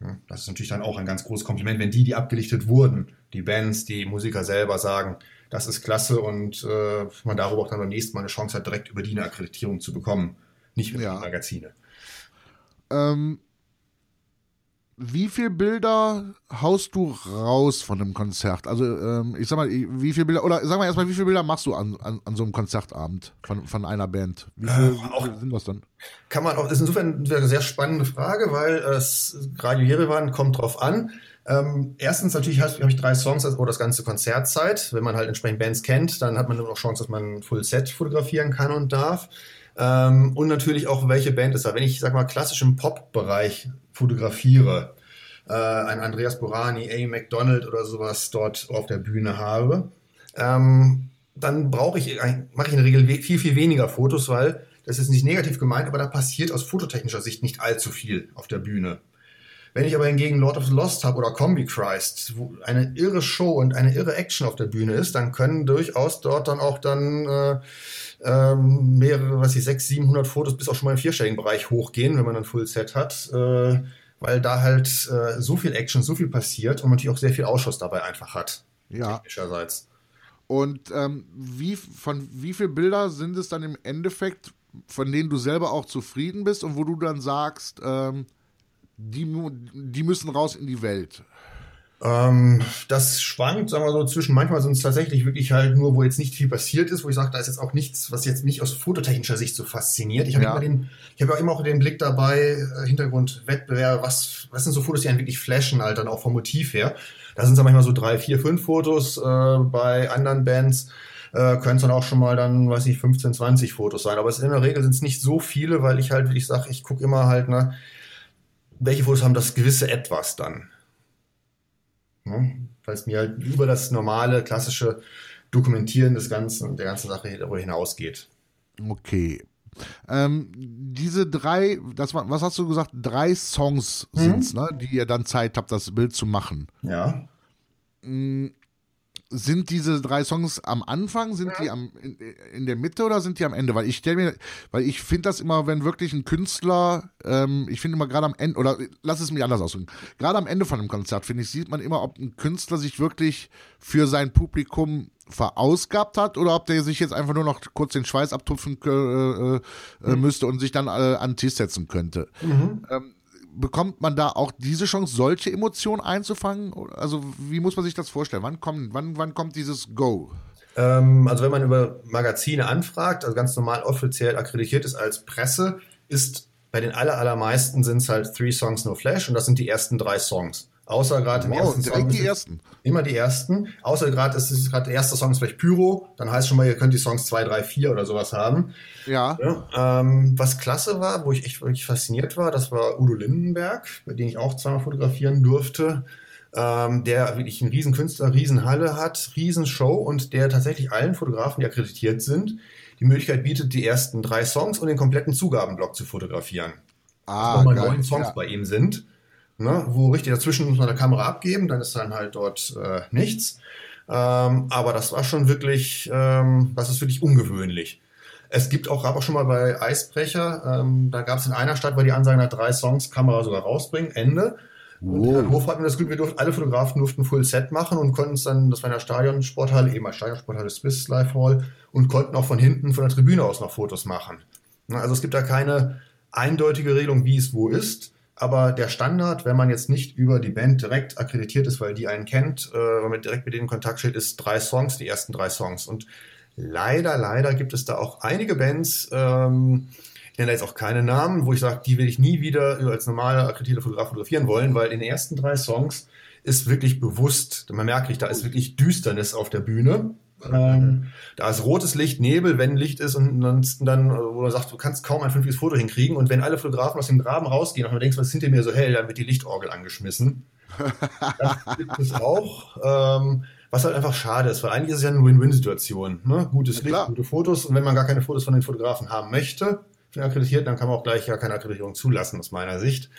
Ja, das ist natürlich dann auch ein ganz großes Kompliment, wenn die, die abgelichtet wurden, die Bands, die Musiker selber sagen, das ist klasse und äh, man darüber auch dann beim nächsten Mal eine Chance hat, direkt über die eine Akkreditierung zu bekommen, nicht über ja. die Magazine. Ähm, wie viele Bilder haust du raus von einem Konzert? Also, ähm, ich sag mal, wie viele Bilder, oder sag mal erstmal, wie viele Bilder machst du an, an, an so einem Konzertabend von, von einer Band? Wie viele, äh, auch, sind das dann? Kann man auch, das ist insofern eine sehr spannende Frage, weil es Radio Jerewan kommt drauf an. Ähm, erstens natürlich habe ich drei Songs oder das ganze Konzertzeit. Wenn man halt entsprechend Bands kennt, dann hat man immer noch Chance, dass man ein Full Set fotografieren kann und darf. Ähm, und natürlich auch, welche Band ist da. Wenn ich, sag mal, klassisch im Pop-Bereich fotografiere, äh, ein Andreas Borani, A. McDonald oder sowas dort auf der Bühne habe, ähm, dann brauche ich, mache ich in der Regel viel, viel weniger Fotos, weil das ist nicht negativ gemeint, aber da passiert aus fototechnischer Sicht nicht allzu viel auf der Bühne. Wenn ich aber hingegen Lord of the Lost habe oder Combi Christ, wo eine irre Show und eine irre Action auf der Bühne ist, dann können durchaus dort dann auch dann äh, ähm, mehrere, was ich, 600, 700 Fotos bis auch schon mal im vierstelligen Bereich hochgehen, wenn man ein Full Set hat, äh, weil da halt äh, so viel Action, so viel passiert und man natürlich auch sehr viel Ausschuss dabei einfach hat. Ja. Technischerseits. Und ähm, wie, von wie viele Bilder sind es dann im Endeffekt, von denen du selber auch zufrieden bist und wo du dann sagst, ähm, die, die müssen raus in die Welt? Ähm, das schwankt, sagen wir so, zwischen manchmal sind es tatsächlich wirklich halt nur, wo jetzt nicht viel passiert ist, wo ich sage, da ist jetzt auch nichts, was jetzt mich aus fototechnischer Sicht so fasziniert. Ich habe ja. immer den, ich habe ja immer auch den Blick dabei, äh, Hintergrund, Wettbewerb, was, was sind so Fotos, die einen wirklich flashen, halt dann auch vom Motiv her. Da sind es dann manchmal so drei, vier, fünf Fotos, äh, bei anderen Bands äh, können es dann auch schon mal dann, weiß ich, 15, 20 Fotos sein. Aber in der Regel sind es nicht so viele, weil ich halt, wie ich sage, ich gucke immer halt, ne, welche Fotos haben das gewisse Etwas dann. Ne? Weil es mir halt über das normale, klassische Dokumentieren des Ganzen und der ganzen Sache darüber hinausgeht. Okay. Ähm, diese drei, das war, was hast du gesagt? Drei Songs mhm. sind es, ne, die ihr dann Zeit habt, das Bild zu machen. Ja. Sind diese drei Songs am Anfang, sind ja. die am, in, in, der Mitte oder sind die am Ende? Weil ich stelle mir, weil ich finde das immer, wenn wirklich ein Künstler, ähm, ich finde immer gerade am Ende, oder lass es mich anders ausdrücken, gerade am Ende von einem Konzert, finde ich, sieht man immer, ob ein Künstler sich wirklich für sein Publikum verausgabt hat oder ob der sich jetzt einfach nur noch kurz den Schweiß abtupfen äh, äh, mhm. müsste und sich dann äh, an den Tisch setzen könnte. Mhm. Ähm, bekommt man da auch diese Chance, solche Emotionen einzufangen? Also wie muss man sich das vorstellen? Wann kommt, wann, wann kommt dieses Go? Ähm, also wenn man über Magazine anfragt, also ganz normal offiziell akkreditiert ist als Presse, ist bei den allermeisten sind es halt Three Songs No Flash und das sind die ersten drei Songs. Außer gerade im wow, ersten direkt Song. die ersten. Immer die ersten. Außer gerade ist es gerade der erste Song ist vielleicht Pyro. Dann heißt schon mal, ihr könnt die Songs 2, 3, 4 oder sowas haben. Ja. ja ähm, was klasse war, wo ich echt wirklich fasziniert war, das war Udo Lindenberg, bei dem ich auch zweimal fotografieren durfte. Ähm, der wirklich einen riesen Künstler, riesen Halle hat, riesen Show und der tatsächlich allen Fotografen, die akkreditiert sind, die Möglichkeit bietet, die ersten drei Songs und den kompletten Zugabenblock zu fotografieren. Ah, also, geil. neun Songs ja. bei ihm sind ne, wo richtig dazwischen muss man der Kamera abgeben, dann ist dann halt dort äh, nichts. Ähm, aber das war schon wirklich, ähm, das ist wirklich ungewöhnlich. Es gibt auch, gab auch schon mal bei Eisbrecher, ähm, da gab es in einer Stadt, weil die Ansage nach drei Songs Kamera sogar rausbringen, Ende. Und oh. in Hof hatten wir das Glück, wir durften, alle Fotografen durften Full Set machen und konnten es dann, das war in der Stadionsporthalle, ehemals Stadionsporthalle Swiss Life Hall, und konnten auch von hinten von der Tribüne aus noch Fotos machen. Also es gibt da keine eindeutige Regelung, wie es wo ist. Aber der Standard, wenn man jetzt nicht über die Band direkt akkreditiert ist, weil die einen kennt, äh, wenn man direkt mit denen in Kontakt steht, ist drei Songs, die ersten drei Songs. Und leider, leider gibt es da auch einige Bands, ähm, ich nenne jetzt auch keine Namen, wo ich sage, die will ich nie wieder als normaler akkreditierter Fotograf fotografieren wollen, weil in den ersten drei Songs ist wirklich bewusst, man merkt, da ist wirklich Düsternis auf der Bühne. Ähm, da ist rotes Licht, Nebel, wenn Licht ist und dann, wo man sagt, du kannst kaum ein vernünftiges Foto hinkriegen und wenn alle Fotografen aus dem Graben rausgehen und man denkt, was ist hinter mir so hell, dann wird die Lichtorgel angeschmissen. das gibt es auch. Ähm, was halt einfach schade ist, weil eigentlich ist es ja eine Win-Win-Situation. Ne? Gutes Licht, gute Fotos und wenn man gar keine Fotos von den Fotografen haben möchte, für akkreditiert, dann kann man auch gleich ja keine Akkreditierung zulassen, aus meiner Sicht.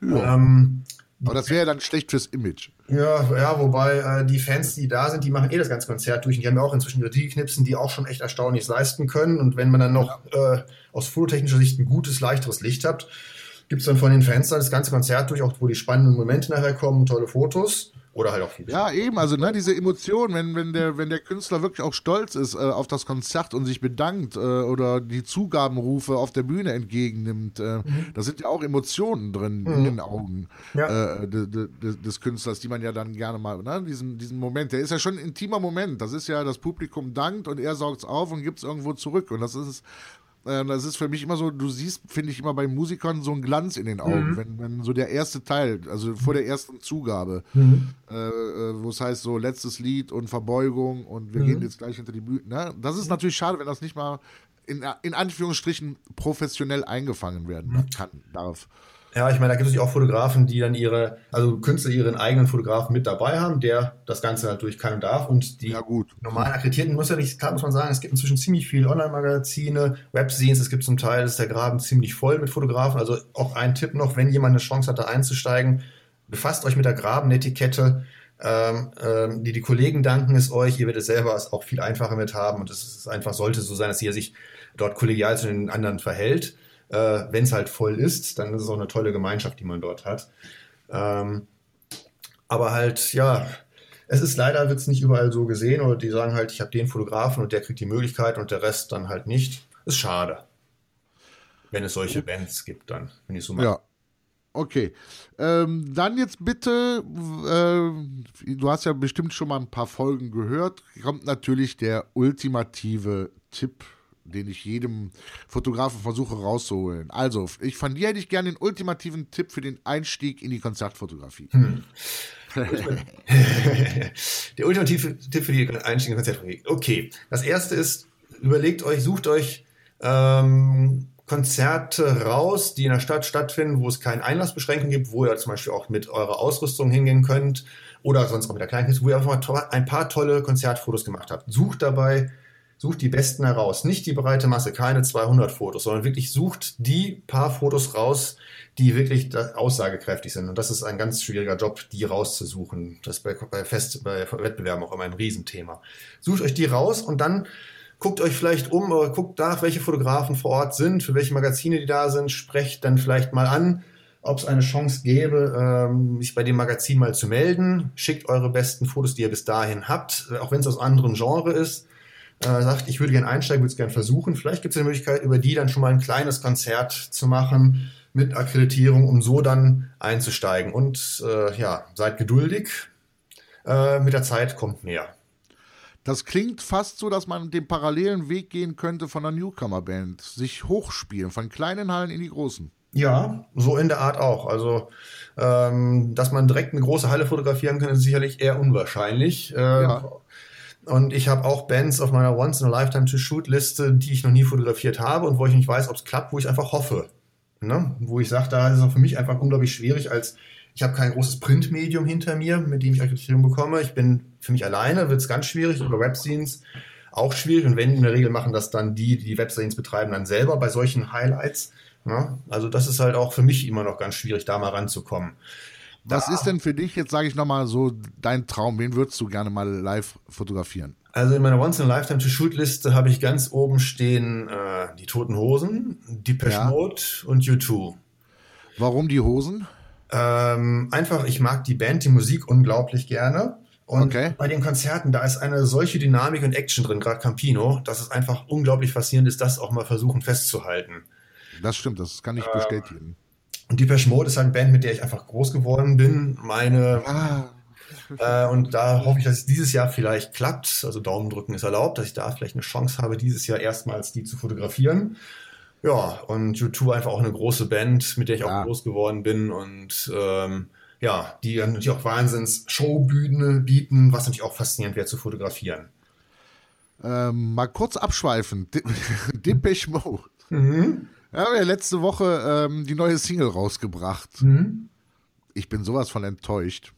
Ja. Ähm, Aber das wäre ja dann schlecht fürs Image. Ja, ja, wobei äh, die Fans, die da sind, die machen eh das ganze Konzert durch. Und die haben ja auch inzwischen Regie-Knipsen, die auch schon echt erstaunlich leisten können. Und wenn man dann noch äh, aus fototechnischer Sicht ein gutes, leichteres Licht hat, gibt es dann von den Fans dann das ganze Konzert durch, auch wo die spannenden Momente nachher kommen, tolle Fotos. Oder halt auch viel. Ja, eben, also ne, diese Emotion, wenn, wenn, der, wenn der Künstler wirklich auch stolz ist äh, auf das Konzert und sich bedankt äh, oder die Zugabenrufe auf der Bühne entgegennimmt, äh, mhm. da sind ja auch Emotionen drin mhm. in den Augen ja. Äh, de, de, de, des Künstlers, die man ja dann gerne mal, ne, diesen, diesen Moment, der ist ja schon ein intimer Moment. Das ist ja, das Publikum dankt und er saugt es auf und gibt es irgendwo zurück. Und das ist das ist für mich immer so, du siehst, finde ich, immer bei Musikern so einen Glanz in den Augen, mhm. wenn, wenn so der erste Teil, also vor der ersten Zugabe, mhm. äh, äh wo es heißt so letztes Lied und Verbeugung und wir mhm. gehen jetzt gleich hinter die Bühne. Ne? Das ist natürlich schade, wenn das nicht mal in, in Anführungsstrichen professionell eingefangen werden kann, darf. Ja, ich meine, da gibt es auch Fotografen, die dann ihre, also Künstler ihren eigenen Fotografen mit dabei haben, der das Ganze natürlich kann und darf. Und die ja, normalen Akkreditierten muss ja nicht, klar muss man sagen, es gibt inzwischen ziemlich viele Online-Magazine, Webscenes, es gibt zum Teil, ist der Graben ziemlich voll mit Fotografen. Also auch ein Tipp noch, wenn jemand eine Chance hat, da einzusteigen, befasst euch mit der Graben-Etikette. Ähm, ähm, die, die Kollegen danken es euch, ihr werdet es selber auch viel einfacher mit haben und es ist einfach, sollte so sein, dass ihr sich dort kollegial zu den anderen verhält. Äh, Wenn es halt voll ist, dann ist es auch eine tolle Gemeinschaft, die man dort hat. Ähm, aber halt, ja, es ist leider, wird es nicht überall so gesehen oder die sagen halt, ich habe den Fotografen und der kriegt die Möglichkeit und der Rest dann halt nicht. Ist schade. Wenn es solche Bands gibt, dann, wenn ich so mal. Ja. Okay. Ähm, dann jetzt bitte, äh, du hast ja bestimmt schon mal ein paar Folgen gehört, kommt natürlich der ultimative Tipp den ich jedem Fotografen versuche rauszuholen. Also, ich von dir hätte ich gerne den ultimativen Tipp für den Einstieg in die Konzertfotografie. Hm. Der ultimative Tipp für die Einstieg in die Konzertfotografie. Okay, das erste ist, überlegt euch, sucht euch ähm, Konzerte raus, die in der Stadt stattfinden, wo es keine Einlassbeschränkungen gibt, wo ihr zum Beispiel auch mit eurer Ausrüstung hingehen könnt oder sonst auch mit der Kleinen, wo ihr einfach mal ein paar tolle Konzertfotos gemacht habt. Sucht dabei sucht die besten heraus. Nicht die breite Masse, keine 200 Fotos, sondern wirklich sucht die paar Fotos raus, die wirklich aussagekräftig sind. Und das ist ein ganz schwieriger Job, die rauszusuchen. Das ist bei, bei, Fest, bei Wettbewerben auch immer ein Riesenthema. Sucht euch die raus und dann guckt euch vielleicht um oder guckt nach, welche Fotografen vor Ort sind, für welche Magazine die da sind, sprecht dann vielleicht mal an, ob es eine Chance gäbe, ähm, sich bei dem Magazin mal zu melden. Schickt eure besten Fotos, die ihr bis dahin habt, auch wenn es aus anderen Genre ist äh, sagt, ich würde gerne einsteigen, würde es gerne versuchen. Vielleicht gibt es eine Möglichkeit, über die dann schon mal ein kleines Konzert zu machen mit Akkreditierung, um so dann einzusteigen. Und äh, ja, seid geduldig. Äh, mit der Zeit kommt mehr. Das klingt fast so, dass man den parallelen Weg gehen könnte von einer Newcomer-Band. Sich hochspielen, von kleinen Hallen in die großen. Ja, so in der Art auch. Also, ähm, dass man direkt eine große Halle fotografieren kann, ist sicherlich eher unwahrscheinlich. Äh, ja. Und ich habe auch Bands auf meiner Once in a Lifetime to Shoot Liste, die ich noch nie fotografiert habe und wo ich nicht weiß, ob es klappt, wo ich einfach hoffe. Ne? Wo ich sage, da ist es auch für mich einfach unglaublich schwierig, als ich habe kein großes Printmedium hinter mir, mit dem ich Akkreditierung bekomme. Ich bin für mich alleine, wird es ganz schwierig, über Webscenes auch schwierig. Und wenn in der Regel machen das dann die, die die Webscenes betreiben, dann selber bei solchen Highlights. Ne? Also das ist halt auch für mich immer noch ganz schwierig, da mal ranzukommen. Was ist denn für dich, jetzt sage ich nochmal so, dein Traum? Wen würdest du gerne mal live fotografieren? Also in meiner Once in a Lifetime to Shoot Liste habe ich ganz oben stehen äh, die Toten Hosen, Depeche ja. Mode und U2. Warum die Hosen? Ähm, einfach, ich mag die Band, die Musik unglaublich gerne. Und okay. bei den Konzerten, da ist eine solche Dynamik und Action drin, gerade Campino, dass es einfach unglaublich faszinierend ist, das auch mal versuchen festzuhalten. Das stimmt, das kann ich ähm, bestätigen. Und Depeche Mode ist halt eine Band, mit der ich einfach groß geworden bin. Meine. Ah. Äh, und da hoffe ich, dass es dieses Jahr vielleicht klappt. Also Daumen drücken ist erlaubt, dass ich da vielleicht eine Chance habe, dieses Jahr erstmals die zu fotografieren. Ja, und U2 einfach auch eine große Band, mit der ich ja. auch groß geworden bin und ähm, ja, die natürlich auch Wahnsinns Showbühne bieten, was natürlich auch faszinierend wäre zu fotografieren. Ähm, mal kurz abschweifen. Depeche Mode. Mhm. Wir haben ja letzte Woche ähm, die neue Single rausgebracht. Mhm. Ich bin sowas von enttäuscht.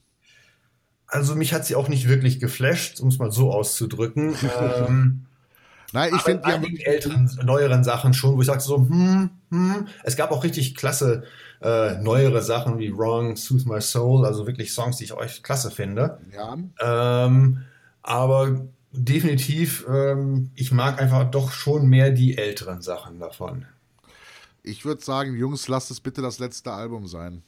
Also mich hat sie auch nicht wirklich geflasht, um es mal so auszudrücken. ähm, Nein, ich finde die haben älteren, neueren Sachen schon, wo ich sagte so, hm, hm. Es gab auch richtig klasse äh, neuere Sachen wie Wrong, Soothe My Soul, also wirklich Songs, die ich euch klasse finde. Ja. Ähm, aber definitiv, ähm, ich mag einfach doch schon mehr die älteren Sachen davon. Ich würde sagen, Jungs, lasst es bitte das letzte Album sein.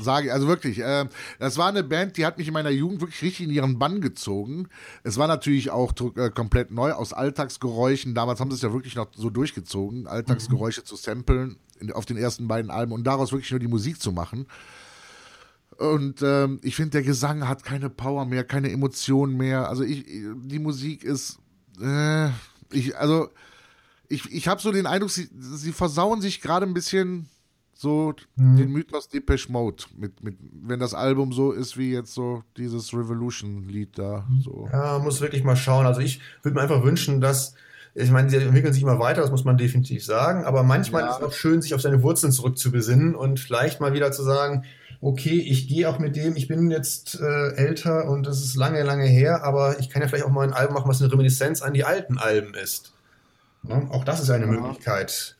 Sage ich, also wirklich, äh, das war eine Band, die hat mich in meiner Jugend wirklich richtig in ihren Bann gezogen. Es war natürlich auch äh, komplett neu aus Alltagsgeräuschen. Damals haben sie es ja wirklich noch so durchgezogen, Alltagsgeräusche mhm. zu samplen in, auf den ersten beiden Alben und daraus wirklich nur die Musik zu machen. Und ähm, ich finde, der Gesang hat keine Power mehr, keine Emotionen mehr. Also ich, die Musik ist, äh, ich, also ich, ich habe so den Eindruck, sie, sie versauen sich gerade ein bisschen so mhm. den Mythos Depeche Mode, mit, mit, wenn das Album so ist wie jetzt so dieses Revolution-Lied da. So. Ja, muss wirklich mal schauen. Also ich würde mir einfach wünschen, dass, ich meine, sie entwickeln sich immer weiter, das muss man definitiv sagen, aber manchmal ja. ist es auch schön, sich auf seine Wurzeln zurückzubesinnen und vielleicht mal wieder zu sagen, okay, ich gehe auch mit dem, ich bin jetzt äh, älter und das ist lange, lange her, aber ich kann ja vielleicht auch mal ein Album machen, was eine Reminiszenz an die alten Alben ist. Ne? Auch das ist eine ja. Möglichkeit.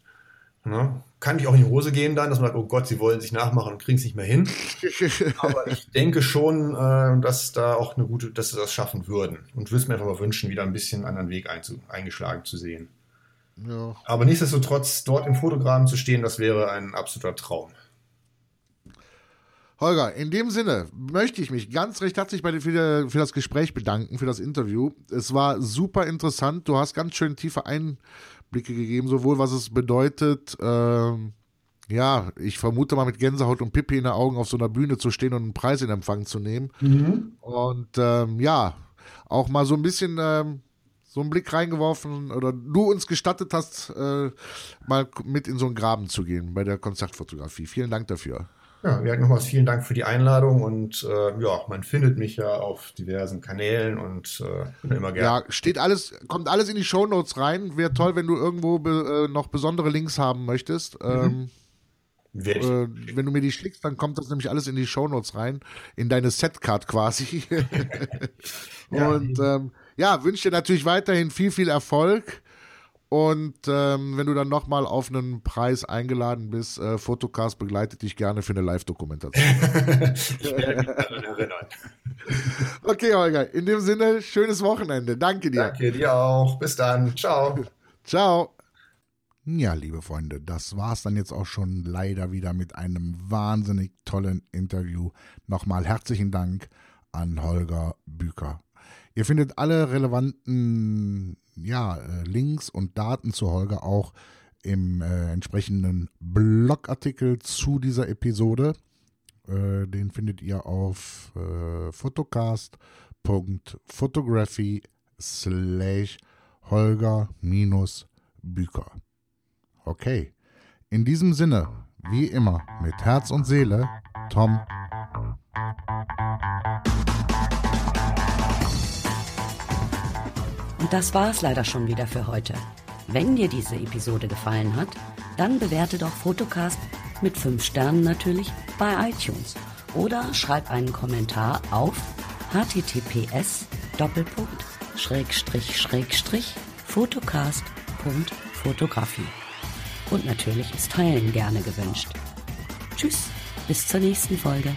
Ne? Kann ich auch in die Hose gehen dann, dass man sagt, oh Gott, sie wollen sich nachmachen und kriegen es nicht mehr hin. Aber ich denke schon, äh, dass da auch eine gute, dass sie das schaffen würden. Und würde es mir einfach mal wünschen, wieder ein bisschen einen anderen Weg eingeschlagen zu sehen. Ja. Aber nichtsdestotrotz, dort im Fotogramm zu stehen, das wäre ein absoluter Traum. Holger, in dem Sinne möchte ich mich ganz recht herzlich bei dir für, für, das Gespräch bedanken, für das Interview. Es war super interessant. Du hast ganz schön tiefe Einblicke gegeben, sowohl was es bedeutet, ähm, ja, ich vermute mal mit Gänsehaut und Pippi in den Augen auf so einer Bühne zu stehen und einen Preis in Empfang zu nehmen. Mhm. Und ähm, ja, auch mal so ein bisschen ähm, so einen Blick reingeworfen oder du uns gestattet hast, äh, mal mit in so einen Graben zu gehen bei der Konzertfotografie. Vielen Dank dafür. Ja, wir nochmals vielen Dank für die Einladung und äh, ja, man findet mich ja auf diversen Kanälen und äh, immer gerne. Ja, steht alles, kommt alles in die Shownotes rein. Wäre toll, wenn du irgendwo be, äh, noch besondere Links haben möchtest. Mhm. Ähm, äh, wenn du mir die schickst, dann kommt das nämlich alles in die Shownotes rein, in deine Setcard quasi. ja. Und ähm, ja, wünsche dir natürlich weiterhin viel, viel Erfolg. Und ähm, wenn du dann nochmal auf einen Preis eingeladen bist, äh, Fotocast begleitet dich gerne für eine Live-Dokumentation. ich werde mich daran erinnern. Okay, Holger, in dem Sinne, schönes Wochenende. Danke dir. Danke dir auch. Bis dann. Ciao. Ciao. Ja, liebe Freunde, das war es dann jetzt auch schon leider wieder mit einem wahnsinnig tollen Interview. Nochmal herzlichen Dank an Holger Büker. Ihr findet alle relevanten ja, äh, Links und Daten zu Holger auch im äh, entsprechenden Blogartikel zu dieser Episode. Äh, den findet ihr auf äh, photocast.photography slash Holger minus Büker. Okay, in diesem Sinne, wie immer, mit Herz und Seele, Tom. Und das war es leider schon wieder für heute. Wenn dir diese Episode gefallen hat, dann bewerte doch Fotocast mit 5 Sternen natürlich bei iTunes oder schreib einen Kommentar auf https fotocast.fotografie. Und natürlich ist Teilen gerne gewünscht. Tschüss, bis zur nächsten Folge.